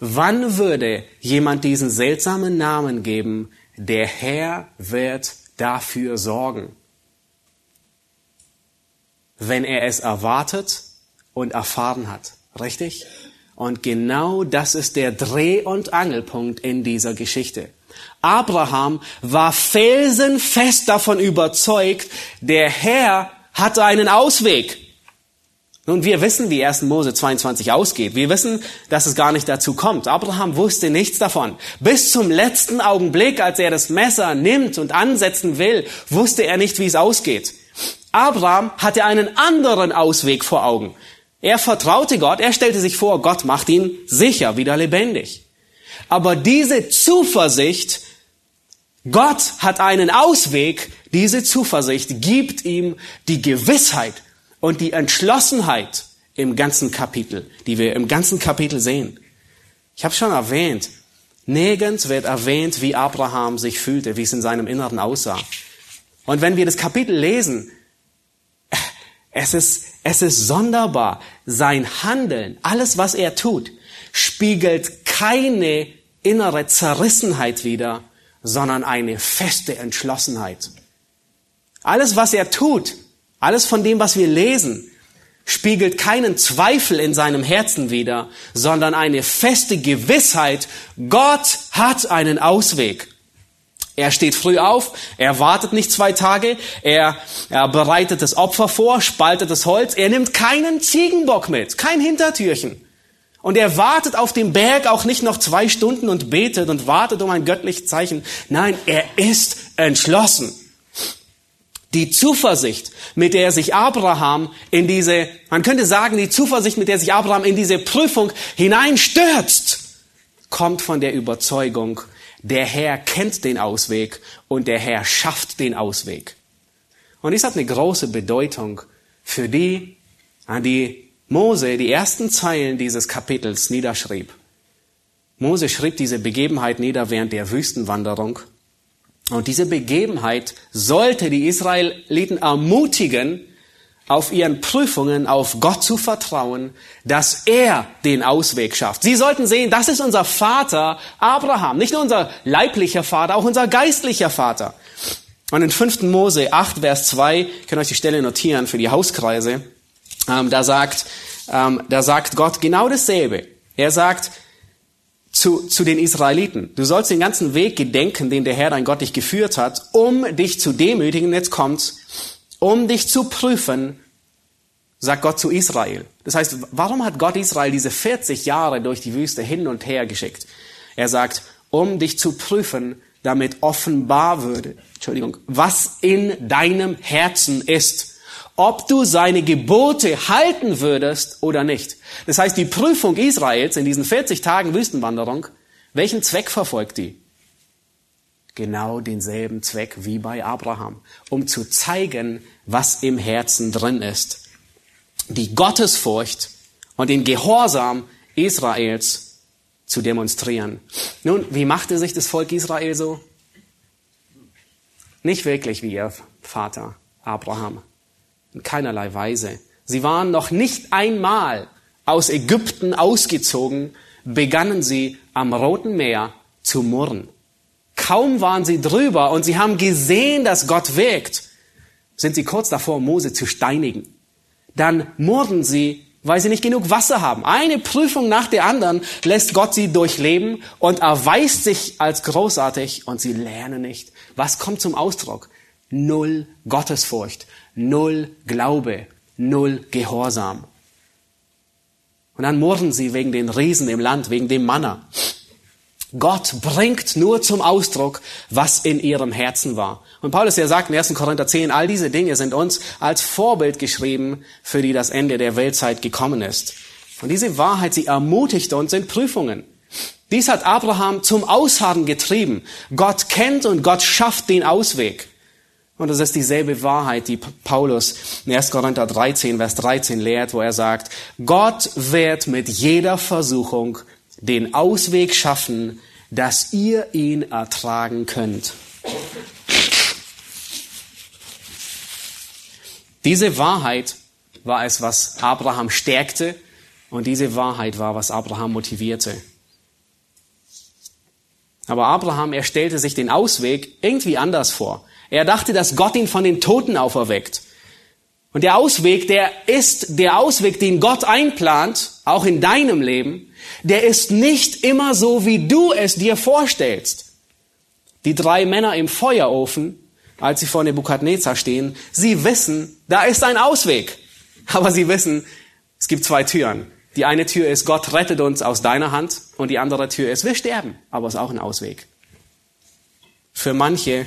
Wann würde jemand diesen seltsamen Namen geben, der Herr wird dafür sorgen? Wenn er es erwartet und erfahren hat. Richtig? Und genau das ist der Dreh- und Angelpunkt in dieser Geschichte. Abraham war felsenfest davon überzeugt, der Herr hatte einen Ausweg. Nun, wir wissen, wie 1. Mose 22 ausgeht. Wir wissen, dass es gar nicht dazu kommt. Abraham wusste nichts davon. Bis zum letzten Augenblick, als er das Messer nimmt und ansetzen will, wusste er nicht, wie es ausgeht. Abraham hatte einen anderen Ausweg vor Augen. Er vertraute Gott, er stellte sich vor, Gott macht ihn sicher wieder lebendig. Aber diese Zuversicht, Gott hat einen Ausweg, diese Zuversicht gibt ihm die Gewissheit und die Entschlossenheit im ganzen Kapitel, die wir im ganzen Kapitel sehen. Ich habe schon erwähnt, nirgends wird erwähnt, wie Abraham sich fühlte, wie es in seinem Inneren aussah. Und wenn wir das Kapitel lesen, es ist, es ist sonderbar. Sein Handeln, alles was er tut, spiegelt keine innere Zerrissenheit wieder, sondern eine feste Entschlossenheit. Alles, was er tut, alles von dem, was wir lesen, spiegelt keinen Zweifel in seinem Herzen wider, sondern eine feste Gewissheit, Gott hat einen Ausweg. Er steht früh auf, er wartet nicht zwei Tage, er, er bereitet das Opfer vor, spaltet das Holz, er nimmt keinen Ziegenbock mit, kein Hintertürchen. Und er wartet auf dem Berg auch nicht noch zwei Stunden und betet und wartet um ein göttliches Zeichen. Nein, er ist entschlossen. Die Zuversicht, mit der sich Abraham in diese, man könnte sagen, die Zuversicht, mit der sich Abraham in diese Prüfung hineinstürzt, kommt von der Überzeugung, der Herr kennt den Ausweg und der Herr schafft den Ausweg. Und dies hat eine große Bedeutung für die, an die Mose die ersten Zeilen dieses Kapitels niederschrieb. Mose schrieb diese Begebenheit nieder während der Wüstenwanderung. Und diese Begebenheit sollte die Israeliten ermutigen, auf ihren Prüfungen auf Gott zu vertrauen, dass er den Ausweg schafft. Sie sollten sehen, das ist unser Vater Abraham, nicht nur unser leiblicher Vater, auch unser geistlicher Vater. Und in 5. Mose 8, Vers 2, ich kann euch die Stelle notieren für die Hauskreise, ähm, da sagt, ähm, da sagt Gott genau dasselbe. Er sagt zu, zu den Israeliten, du sollst den ganzen Weg gedenken, den der Herr dein Gott dich geführt hat, um dich zu demütigen, jetzt kommt's, um dich zu prüfen, sagt Gott zu Israel. Das heißt, warum hat Gott Israel diese 40 Jahre durch die Wüste hin und her geschickt? Er sagt, um dich zu prüfen, damit offenbar würde, Entschuldigung, was in deinem Herzen ist ob du seine Gebote halten würdest oder nicht. Das heißt, die Prüfung Israels in diesen 40 Tagen Wüstenwanderung, welchen Zweck verfolgt die? Genau denselben Zweck wie bei Abraham, um zu zeigen, was im Herzen drin ist. Die Gottesfurcht und den Gehorsam Israels zu demonstrieren. Nun, wie machte sich das Volk Israel so? Nicht wirklich wie ihr Vater Abraham. In keinerlei Weise. Sie waren noch nicht einmal aus Ägypten ausgezogen, begannen sie am Roten Meer zu murren. Kaum waren sie drüber und sie haben gesehen, dass Gott wirkt, sind sie kurz davor, Mose zu steinigen. Dann murren sie, weil sie nicht genug Wasser haben. Eine Prüfung nach der anderen lässt Gott sie durchleben und erweist sich als großartig und sie lernen nicht. Was kommt zum Ausdruck? Null Gottesfurcht, null Glaube, null Gehorsam. Und dann murren sie wegen den Riesen im Land, wegen dem Manna. Gott bringt nur zum Ausdruck, was in ihrem Herzen war. Und Paulus ja sagt in 1. Korinther 10, all diese Dinge sind uns als Vorbild geschrieben, für die das Ende der Weltzeit gekommen ist. Und diese Wahrheit, sie ermutigt uns in Prüfungen. Dies hat Abraham zum Ausharren getrieben. Gott kennt und Gott schafft den Ausweg. Und das ist dieselbe Wahrheit, die Paulus in 1. Korinther 13, Vers 13 lehrt, wo er sagt, Gott wird mit jeder Versuchung den Ausweg schaffen, dass ihr ihn ertragen könnt. Diese Wahrheit war es, was Abraham stärkte und diese Wahrheit war, was Abraham motivierte. Aber Abraham, er stellte sich den Ausweg irgendwie anders vor. Er dachte, dass Gott ihn von den Toten auferweckt. Und der Ausweg, der ist der Ausweg, den Gott einplant, auch in deinem Leben, der ist nicht immer so, wie du es dir vorstellst. Die drei Männer im Feuerofen, als sie vor Nebukadnezar stehen, sie wissen, da ist ein Ausweg. Aber sie wissen, es gibt zwei Türen. Die eine Tür ist, Gott rettet uns aus deiner Hand und die andere Tür ist, wir sterben. Aber es ist auch ein Ausweg. Für manche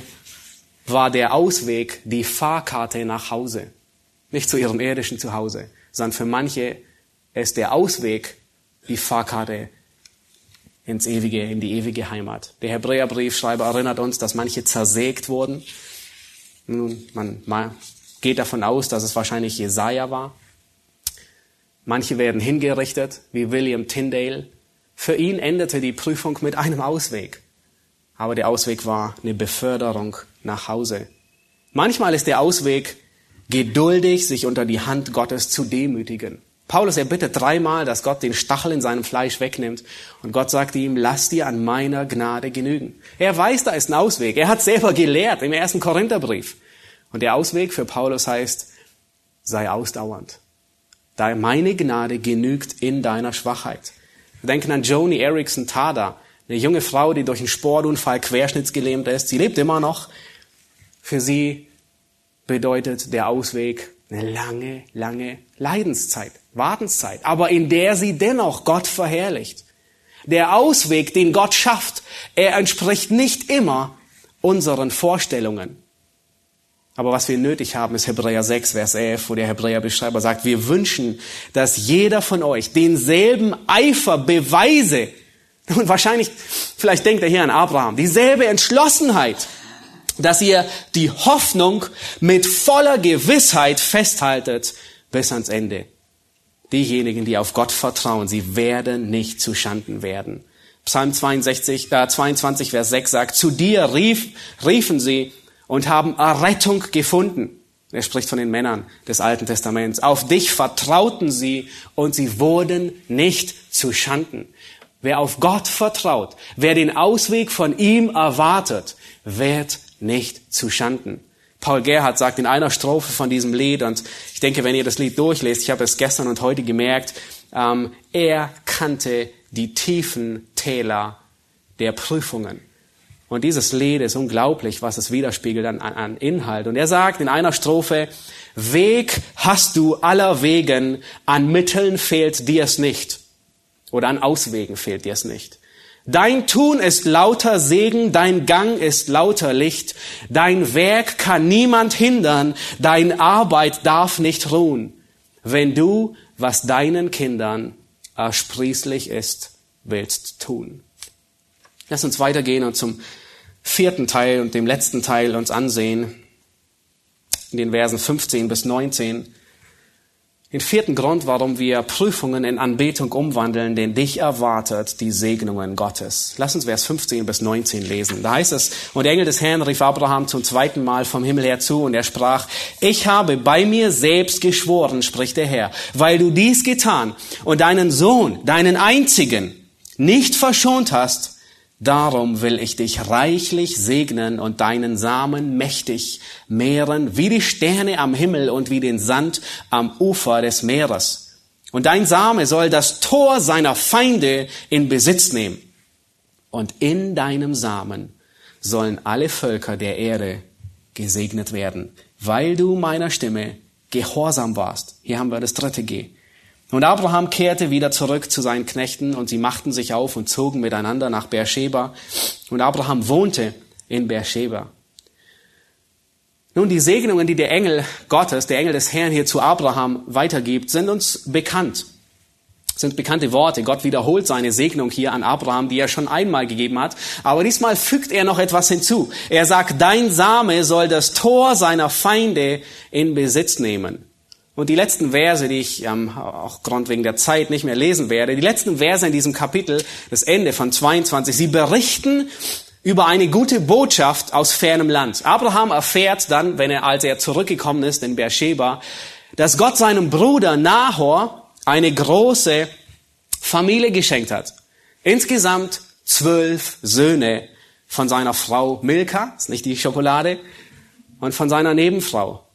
war der Ausweg die Fahrkarte nach Hause. Nicht zu ihrem irdischen Zuhause, sondern für manche ist der Ausweg die Fahrkarte ins ewige, in die ewige Heimat. Der Hebräerbriefschreiber erinnert uns, dass manche zersägt wurden. Nun, man, man geht davon aus, dass es wahrscheinlich Jesaja war. Manche werden hingerichtet, wie William Tyndale. Für ihn endete die Prüfung mit einem Ausweg. Aber der Ausweg war eine Beförderung nach Hause. Manchmal ist der Ausweg geduldig, sich unter die Hand Gottes zu demütigen. Paulus, er bittet dreimal, dass Gott den Stachel in seinem Fleisch wegnimmt. Und Gott sagt ihm, lass dir an meiner Gnade genügen. Er weiß, da ist ein Ausweg. Er hat selber gelehrt im ersten Korintherbrief. Und der Ausweg für Paulus heißt, sei ausdauernd. Da meine Gnade genügt in deiner Schwachheit. Wir denken an Joni Erickson Tada, eine junge Frau, die durch einen Sportunfall querschnittsgelähmt ist. Sie lebt immer noch. Für sie bedeutet der Ausweg eine lange, lange Leidenszeit, Wartenszeit, aber in der sie dennoch Gott verherrlicht. Der Ausweg, den Gott schafft, er entspricht nicht immer unseren Vorstellungen. Aber was wir nötig haben, ist Hebräer 6, Vers 11, wo der Hebräerbeschreiber sagt, wir wünschen, dass jeder von euch denselben Eifer beweise. Und wahrscheinlich, vielleicht denkt er hier an Abraham, dieselbe Entschlossenheit, dass ihr die Hoffnung mit voller Gewissheit festhaltet bis ans Ende. Diejenigen, die auf Gott vertrauen, sie werden nicht zu Schanden werden. Psalm 62, äh, 22, Vers 6 sagt, zu dir rief, riefen sie, und haben Errettung gefunden. Er spricht von den Männern des Alten Testaments. Auf dich vertrauten sie und sie wurden nicht zu Schanden. Wer auf Gott vertraut, wer den Ausweg von ihm erwartet, wird nicht zu Schanden. Paul Gerhardt sagt in einer Strophe von diesem Lied, und ich denke, wenn ihr das Lied durchlest, ich habe es gestern und heute gemerkt, ähm, er kannte die tiefen Täler der Prüfungen. Und dieses Lied ist unglaublich, was es widerspiegelt an, an Inhalt. Und er sagt in einer Strophe, Weg hast du aller Wegen, an Mitteln fehlt dir es nicht. Oder an Auswegen fehlt dir es nicht. Dein Tun ist lauter Segen, dein Gang ist lauter Licht, dein Werk kann niemand hindern, dein Arbeit darf nicht ruhen, wenn du, was deinen Kindern ersprießlich ist, willst tun. Lass uns weitergehen und zum vierten Teil und dem letzten Teil uns ansehen, in den Versen 15 bis 19. Den vierten Grund, warum wir Prüfungen in Anbetung umwandeln, den dich erwartet die Segnungen Gottes. Lass uns Vers 15 bis 19 lesen. Da heißt es, und der Engel des Herrn rief Abraham zum zweiten Mal vom Himmel her zu und er sprach, ich habe bei mir selbst geschworen, spricht der Herr, weil du dies getan und deinen Sohn, deinen einzigen, nicht verschont hast, Darum will ich dich reichlich segnen und deinen Samen mächtig mehren, wie die Sterne am Himmel und wie den Sand am Ufer des Meeres. Und dein Same soll das Tor seiner Feinde in Besitz nehmen. Und in deinem Samen sollen alle Völker der Erde gesegnet werden, weil du meiner Stimme gehorsam warst. Hier haben wir das dritte G. Und Abraham kehrte wieder zurück zu seinen Knechten und sie machten sich auf und zogen miteinander nach Beersheba. Und Abraham wohnte in Beersheba. Nun, die Segnungen, die der Engel Gottes, der Engel des Herrn hier zu Abraham weitergibt, sind uns bekannt. Sind bekannte Worte. Gott wiederholt seine Segnung hier an Abraham, die er schon einmal gegeben hat. Aber diesmal fügt er noch etwas hinzu. Er sagt, dein Same soll das Tor seiner Feinde in Besitz nehmen. Und die letzten Verse, die ich ähm, auch Grund wegen der Zeit nicht mehr lesen werde, die letzten Verse in diesem Kapitel, das Ende von 22, sie berichten über eine gute Botschaft aus fernem Land. Abraham erfährt dann, wenn er, als er zurückgekommen ist in Beersheba, dass Gott seinem Bruder Nahor eine große Familie geschenkt hat. Insgesamt zwölf Söhne von seiner Frau Milka, ist nicht die Schokolade, und von seiner Nebenfrau.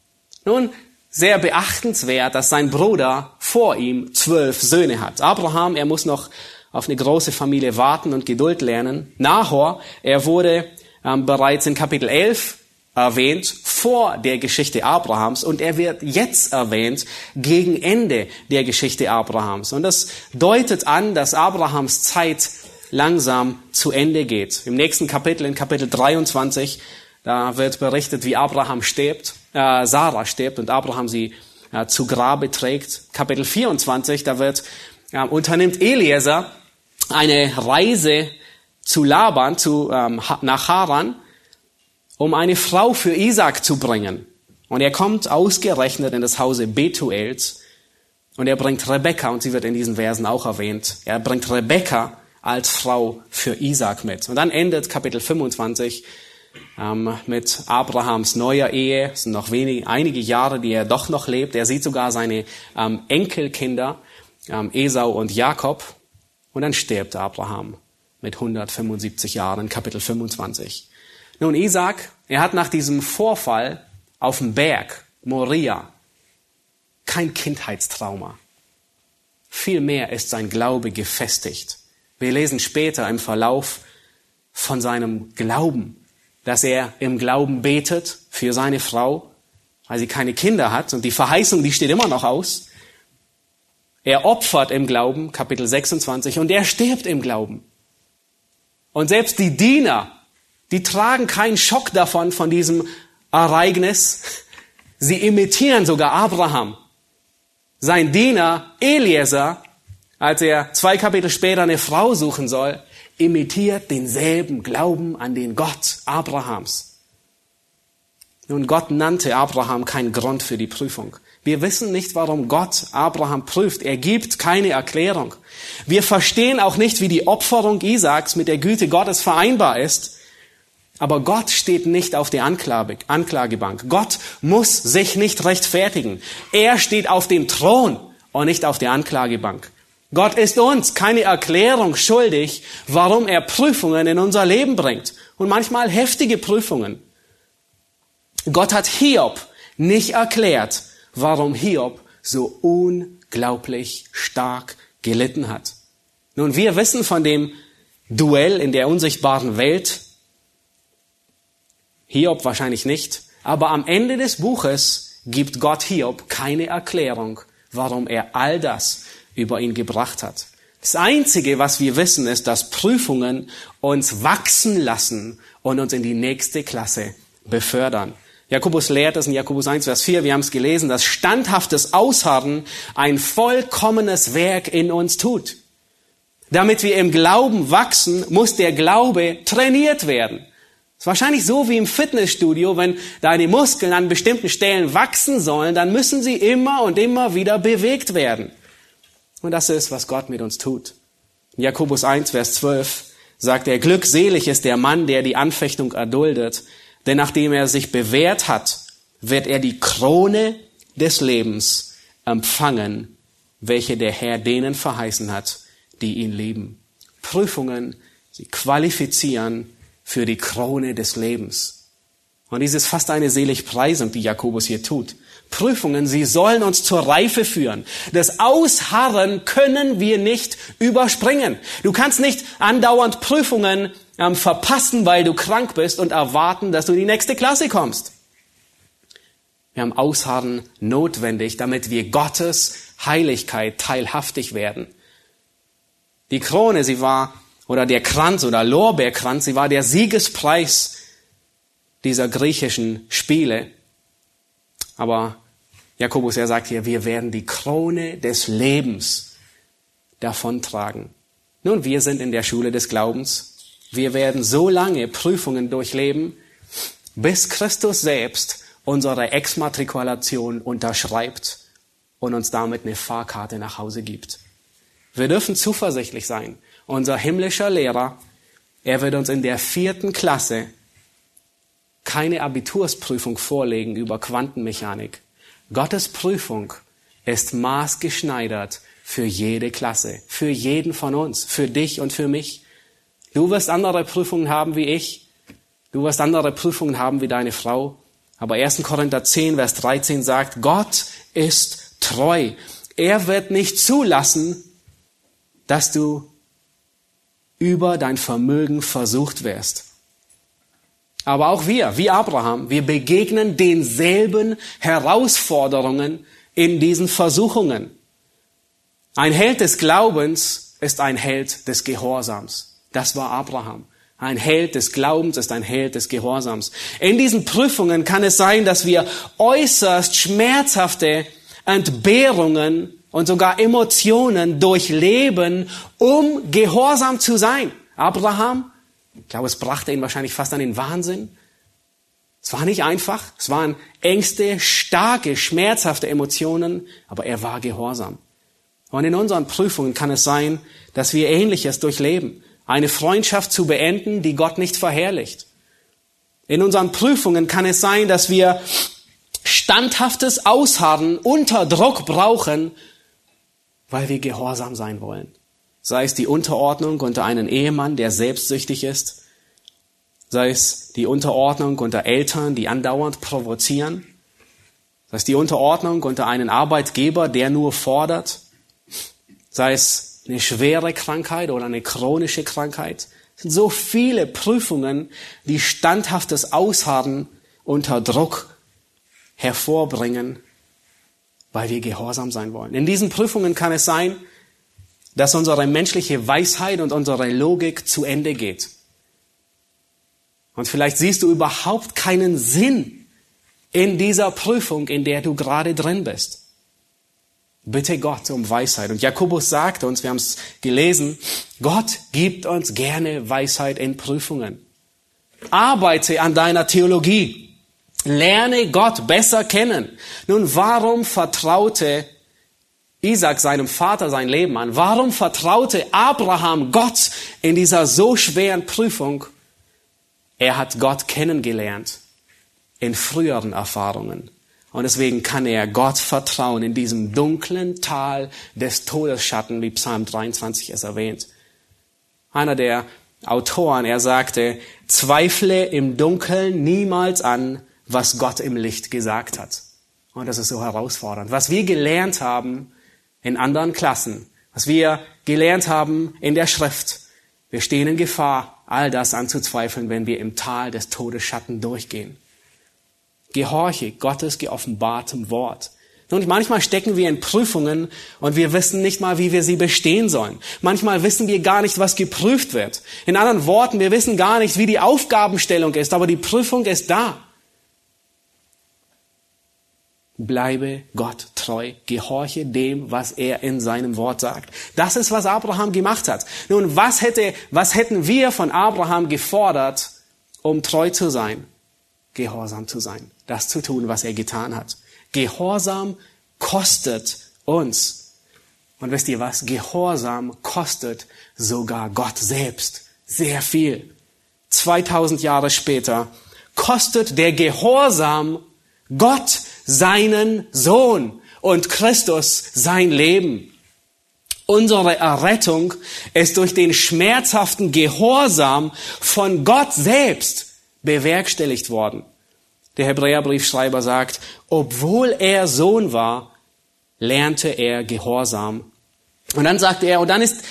Nun, sehr beachtenswert, dass sein Bruder vor ihm zwölf Söhne hat. Abraham, er muss noch auf eine große Familie warten und Geduld lernen. Nahor, er wurde ähm, bereits in Kapitel 11 erwähnt vor der Geschichte Abrahams und er wird jetzt erwähnt gegen Ende der Geschichte Abrahams. Und das deutet an, dass Abrahams Zeit langsam zu Ende geht. Im nächsten Kapitel, in Kapitel 23, da wird berichtet, wie Abraham stirbt äh, Sarah stirbt und Abraham sie äh, zu Grabe trägt. Kapitel 24, da wird, äh, unternimmt Eliezer eine Reise zu Laban, zu, ähm, nach Haran, um eine Frau für Isaac zu bringen. Und er kommt ausgerechnet in das Hause Betuels und er bringt Rebekka, und sie wird in diesen Versen auch erwähnt, er bringt Rebekka als Frau für Isaac mit. Und dann endet Kapitel 25 ähm, mit Abrahams neuer Ehe. Es sind noch wenige, einige Jahre, die er doch noch lebt. Er sieht sogar seine ähm, Enkelkinder, ähm, Esau und Jakob. Und dann stirbt Abraham mit 175 Jahren, Kapitel 25. Nun, Isaac, er hat nach diesem Vorfall auf dem Berg, Moria, kein Kindheitstrauma. Vielmehr ist sein Glaube gefestigt. Wir lesen später im Verlauf von seinem Glauben, dass er im Glauben betet für seine Frau, weil sie keine Kinder hat und die Verheißung, die steht immer noch aus. Er opfert im Glauben, Kapitel 26, und er stirbt im Glauben. Und selbst die Diener, die tragen keinen Schock davon, von diesem Ereignis. Sie imitieren sogar Abraham. Sein Diener Eliezer, als er zwei Kapitel später eine Frau suchen soll, imitiert denselben Glauben an den Gott Abrahams. Nun, Gott nannte Abraham keinen Grund für die Prüfung. Wir wissen nicht, warum Gott Abraham prüft. Er gibt keine Erklärung. Wir verstehen auch nicht, wie die Opferung Isaaks mit der Güte Gottes vereinbar ist. Aber Gott steht nicht auf der Anklagebank. Gott muss sich nicht rechtfertigen. Er steht auf dem Thron und nicht auf der Anklagebank. Gott ist uns keine Erklärung schuldig, warum er Prüfungen in unser Leben bringt. Und manchmal heftige Prüfungen. Gott hat Hiob nicht erklärt, warum Hiob so unglaublich stark gelitten hat. Nun, wir wissen von dem Duell in der unsichtbaren Welt. Hiob wahrscheinlich nicht. Aber am Ende des Buches gibt Gott Hiob keine Erklärung, warum er all das über ihn gebracht hat. Das Einzige, was wir wissen, ist, dass Prüfungen uns wachsen lassen und uns in die nächste Klasse befördern. Jakobus lehrt es in Jakobus 1, Vers 4, wir haben es gelesen, dass standhaftes Ausharren ein vollkommenes Werk in uns tut. Damit wir im Glauben wachsen, muss der Glaube trainiert werden. Es ist wahrscheinlich so wie im Fitnessstudio, wenn deine Muskeln an bestimmten Stellen wachsen sollen, dann müssen sie immer und immer wieder bewegt werden. Und das ist, was Gott mit uns tut. In Jakobus 1, Vers 12 sagt er, glückselig ist der Mann, der die Anfechtung erduldet, denn nachdem er sich bewährt hat, wird er die Krone des Lebens empfangen, welche der Herr denen verheißen hat, die ihn lieben. Prüfungen, sie qualifizieren für die Krone des Lebens. Und dies ist fast eine Seligpreisung, die Jakobus hier tut. Prüfungen, sie sollen uns zur Reife führen. Das Ausharren können wir nicht überspringen. Du kannst nicht andauernd Prüfungen ähm, verpassen, weil du krank bist und erwarten, dass du in die nächste Klasse kommst. Wir haben Ausharren notwendig, damit wir Gottes Heiligkeit teilhaftig werden. Die Krone, sie war, oder der Kranz oder Lorbeerkranz, sie war der Siegespreis dieser griechischen Spiele. Aber Jakobus, er sagt hier, wir werden die Krone des Lebens davontragen. Nun, wir sind in der Schule des Glaubens. Wir werden so lange Prüfungen durchleben, bis Christus selbst unsere Exmatrikulation unterschreibt und uns damit eine Fahrkarte nach Hause gibt. Wir dürfen zuversichtlich sein. Unser himmlischer Lehrer, er wird uns in der vierten Klasse keine Abitursprüfung vorlegen über Quantenmechanik. Gottes Prüfung ist maßgeschneidert für jede Klasse, für jeden von uns, für dich und für mich. Du wirst andere Prüfungen haben wie ich. Du wirst andere Prüfungen haben wie deine Frau. Aber 1. Korinther 10, Vers 13 sagt, Gott ist treu. Er wird nicht zulassen, dass du über dein Vermögen versucht wirst. Aber auch wir, wie Abraham, wir begegnen denselben Herausforderungen in diesen Versuchungen. Ein Held des Glaubens ist ein Held des Gehorsams. Das war Abraham. Ein Held des Glaubens ist ein Held des Gehorsams. In diesen Prüfungen kann es sein, dass wir äußerst schmerzhafte Entbehrungen und sogar Emotionen durchleben, um gehorsam zu sein. Abraham ich glaube, es brachte ihn wahrscheinlich fast an den Wahnsinn. Es war nicht einfach. Es waren Ängste, starke, schmerzhafte Emotionen, aber er war gehorsam. Und in unseren Prüfungen kann es sein, dass wir Ähnliches durchleben. Eine Freundschaft zu beenden, die Gott nicht verherrlicht. In unseren Prüfungen kann es sein, dass wir standhaftes Ausharren unter Druck brauchen, weil wir gehorsam sein wollen. Sei es die Unterordnung unter einen Ehemann, der selbstsüchtig ist, sei es die Unterordnung unter Eltern, die andauernd provozieren, sei es die Unterordnung unter einen Arbeitgeber, der nur fordert, sei es eine schwere Krankheit oder eine chronische Krankheit. Es sind so viele Prüfungen, die standhaftes Ausharren unter Druck hervorbringen, weil wir gehorsam sein wollen. In diesen Prüfungen kann es sein, dass unsere menschliche Weisheit und unsere Logik zu Ende geht. Und vielleicht siehst du überhaupt keinen Sinn in dieser Prüfung, in der du gerade drin bist. Bitte Gott um Weisheit. Und Jakobus sagt uns, wir haben es gelesen, Gott gibt uns gerne Weisheit in Prüfungen. Arbeite an deiner Theologie. Lerne Gott besser kennen. Nun, warum vertraute Isaac seinem Vater sein Leben an? Warum vertraute Abraham Gott in dieser so schweren Prüfung? Er hat Gott kennengelernt in früheren Erfahrungen. Und deswegen kann er Gott vertrauen in diesem dunklen Tal des Todesschatten, wie Psalm 23 es erwähnt. Einer der Autoren, er sagte, zweifle im Dunkeln niemals an, was Gott im Licht gesagt hat. Und das ist so herausfordernd. Was wir gelernt haben in anderen Klassen, was wir gelernt haben in der Schrift, wir stehen in Gefahr, all das anzuzweifeln, wenn wir im Tal des Todesschatten durchgehen. Gehorche Gottes geoffenbartem Wort. Und manchmal stecken wir in Prüfungen und wir wissen nicht mal, wie wir sie bestehen sollen. Manchmal wissen wir gar nicht, was geprüft wird. In anderen Worten, wir wissen gar nicht, wie die Aufgabenstellung ist, aber die Prüfung ist da bleibe Gott treu, gehorche dem, was er in seinem Wort sagt. Das ist, was Abraham gemacht hat. Nun, was hätte, was hätten wir von Abraham gefordert, um treu zu sein? Gehorsam zu sein, das zu tun, was er getan hat. Gehorsam kostet uns. Und wisst ihr was? Gehorsam kostet sogar Gott selbst sehr viel. 2000 Jahre später kostet der Gehorsam Gott seinen Sohn und Christus sein Leben. Unsere Errettung ist durch den schmerzhaften Gehorsam von Gott selbst bewerkstelligt worden. Der Hebräerbriefschreiber sagt, obwohl er Sohn war, lernte er Gehorsam. Und dann sagt er, und dann ist,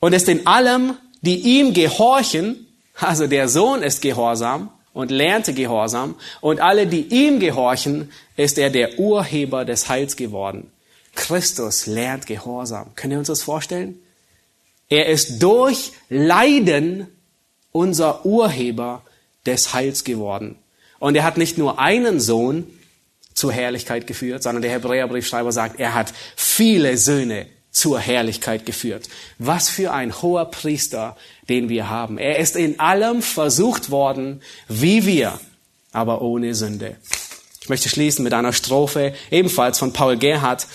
und ist in allem, die ihm gehorchen, also der Sohn ist gehorsam, und lernte Gehorsam, und alle, die ihm gehorchen, ist er der Urheber des Heils geworden. Christus lernt Gehorsam. Können wir uns das vorstellen? Er ist durch Leiden unser Urheber des Heils geworden. Und er hat nicht nur einen Sohn zur Herrlichkeit geführt, sondern der Hebräerbriefschreiber sagt, er hat viele Söhne zur Herrlichkeit geführt. Was für ein hoher Priester, den wir haben. Er ist in allem versucht worden, wie wir, aber ohne Sünde. Ich möchte schließen mit einer Strophe, ebenfalls von Paul Gerhardt,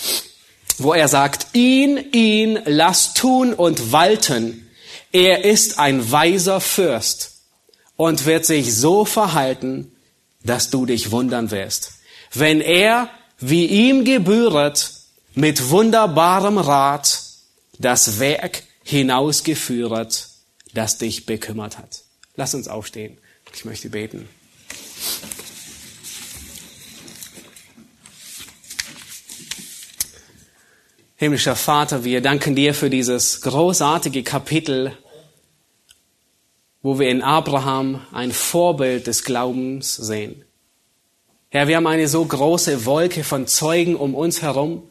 wo er sagt, ihn, ihn, lass tun und walten. Er ist ein weiser Fürst und wird sich so verhalten, dass du dich wundern wirst. Wenn er, wie ihm gebühret, mit wunderbarem Rat das Werk hinausgeführt, das dich bekümmert hat. Lass uns aufstehen. Ich möchte beten. Himmlischer Vater, wir danken dir für dieses großartige Kapitel, wo wir in Abraham ein Vorbild des Glaubens sehen. Herr, wir haben eine so große Wolke von Zeugen um uns herum,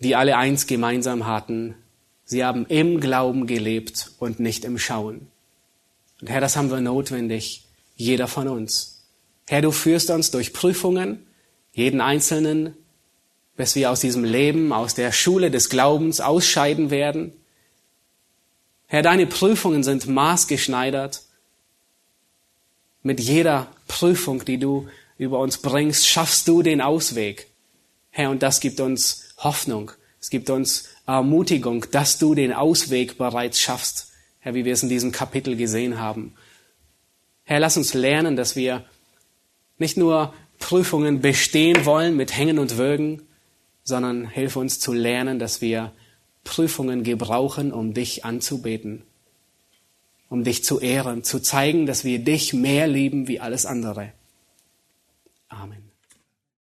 die alle eins gemeinsam hatten. Sie haben im Glauben gelebt und nicht im Schauen. Und Herr, das haben wir notwendig, jeder von uns. Herr, du führst uns durch Prüfungen, jeden Einzelnen, bis wir aus diesem Leben, aus der Schule des Glaubens ausscheiden werden. Herr, deine Prüfungen sind maßgeschneidert. Mit jeder Prüfung, die du über uns bringst, schaffst du den Ausweg. Herr, und das gibt uns Hoffnung. Es gibt uns Ermutigung, dass du den Ausweg bereits schaffst, Herr, wie wir es in diesem Kapitel gesehen haben. Herr, lass uns lernen, dass wir nicht nur Prüfungen bestehen wollen mit Hängen und Würgen, sondern hilf uns zu lernen, dass wir Prüfungen gebrauchen, um dich anzubeten, um dich zu ehren, zu zeigen, dass wir dich mehr lieben wie alles andere. Amen.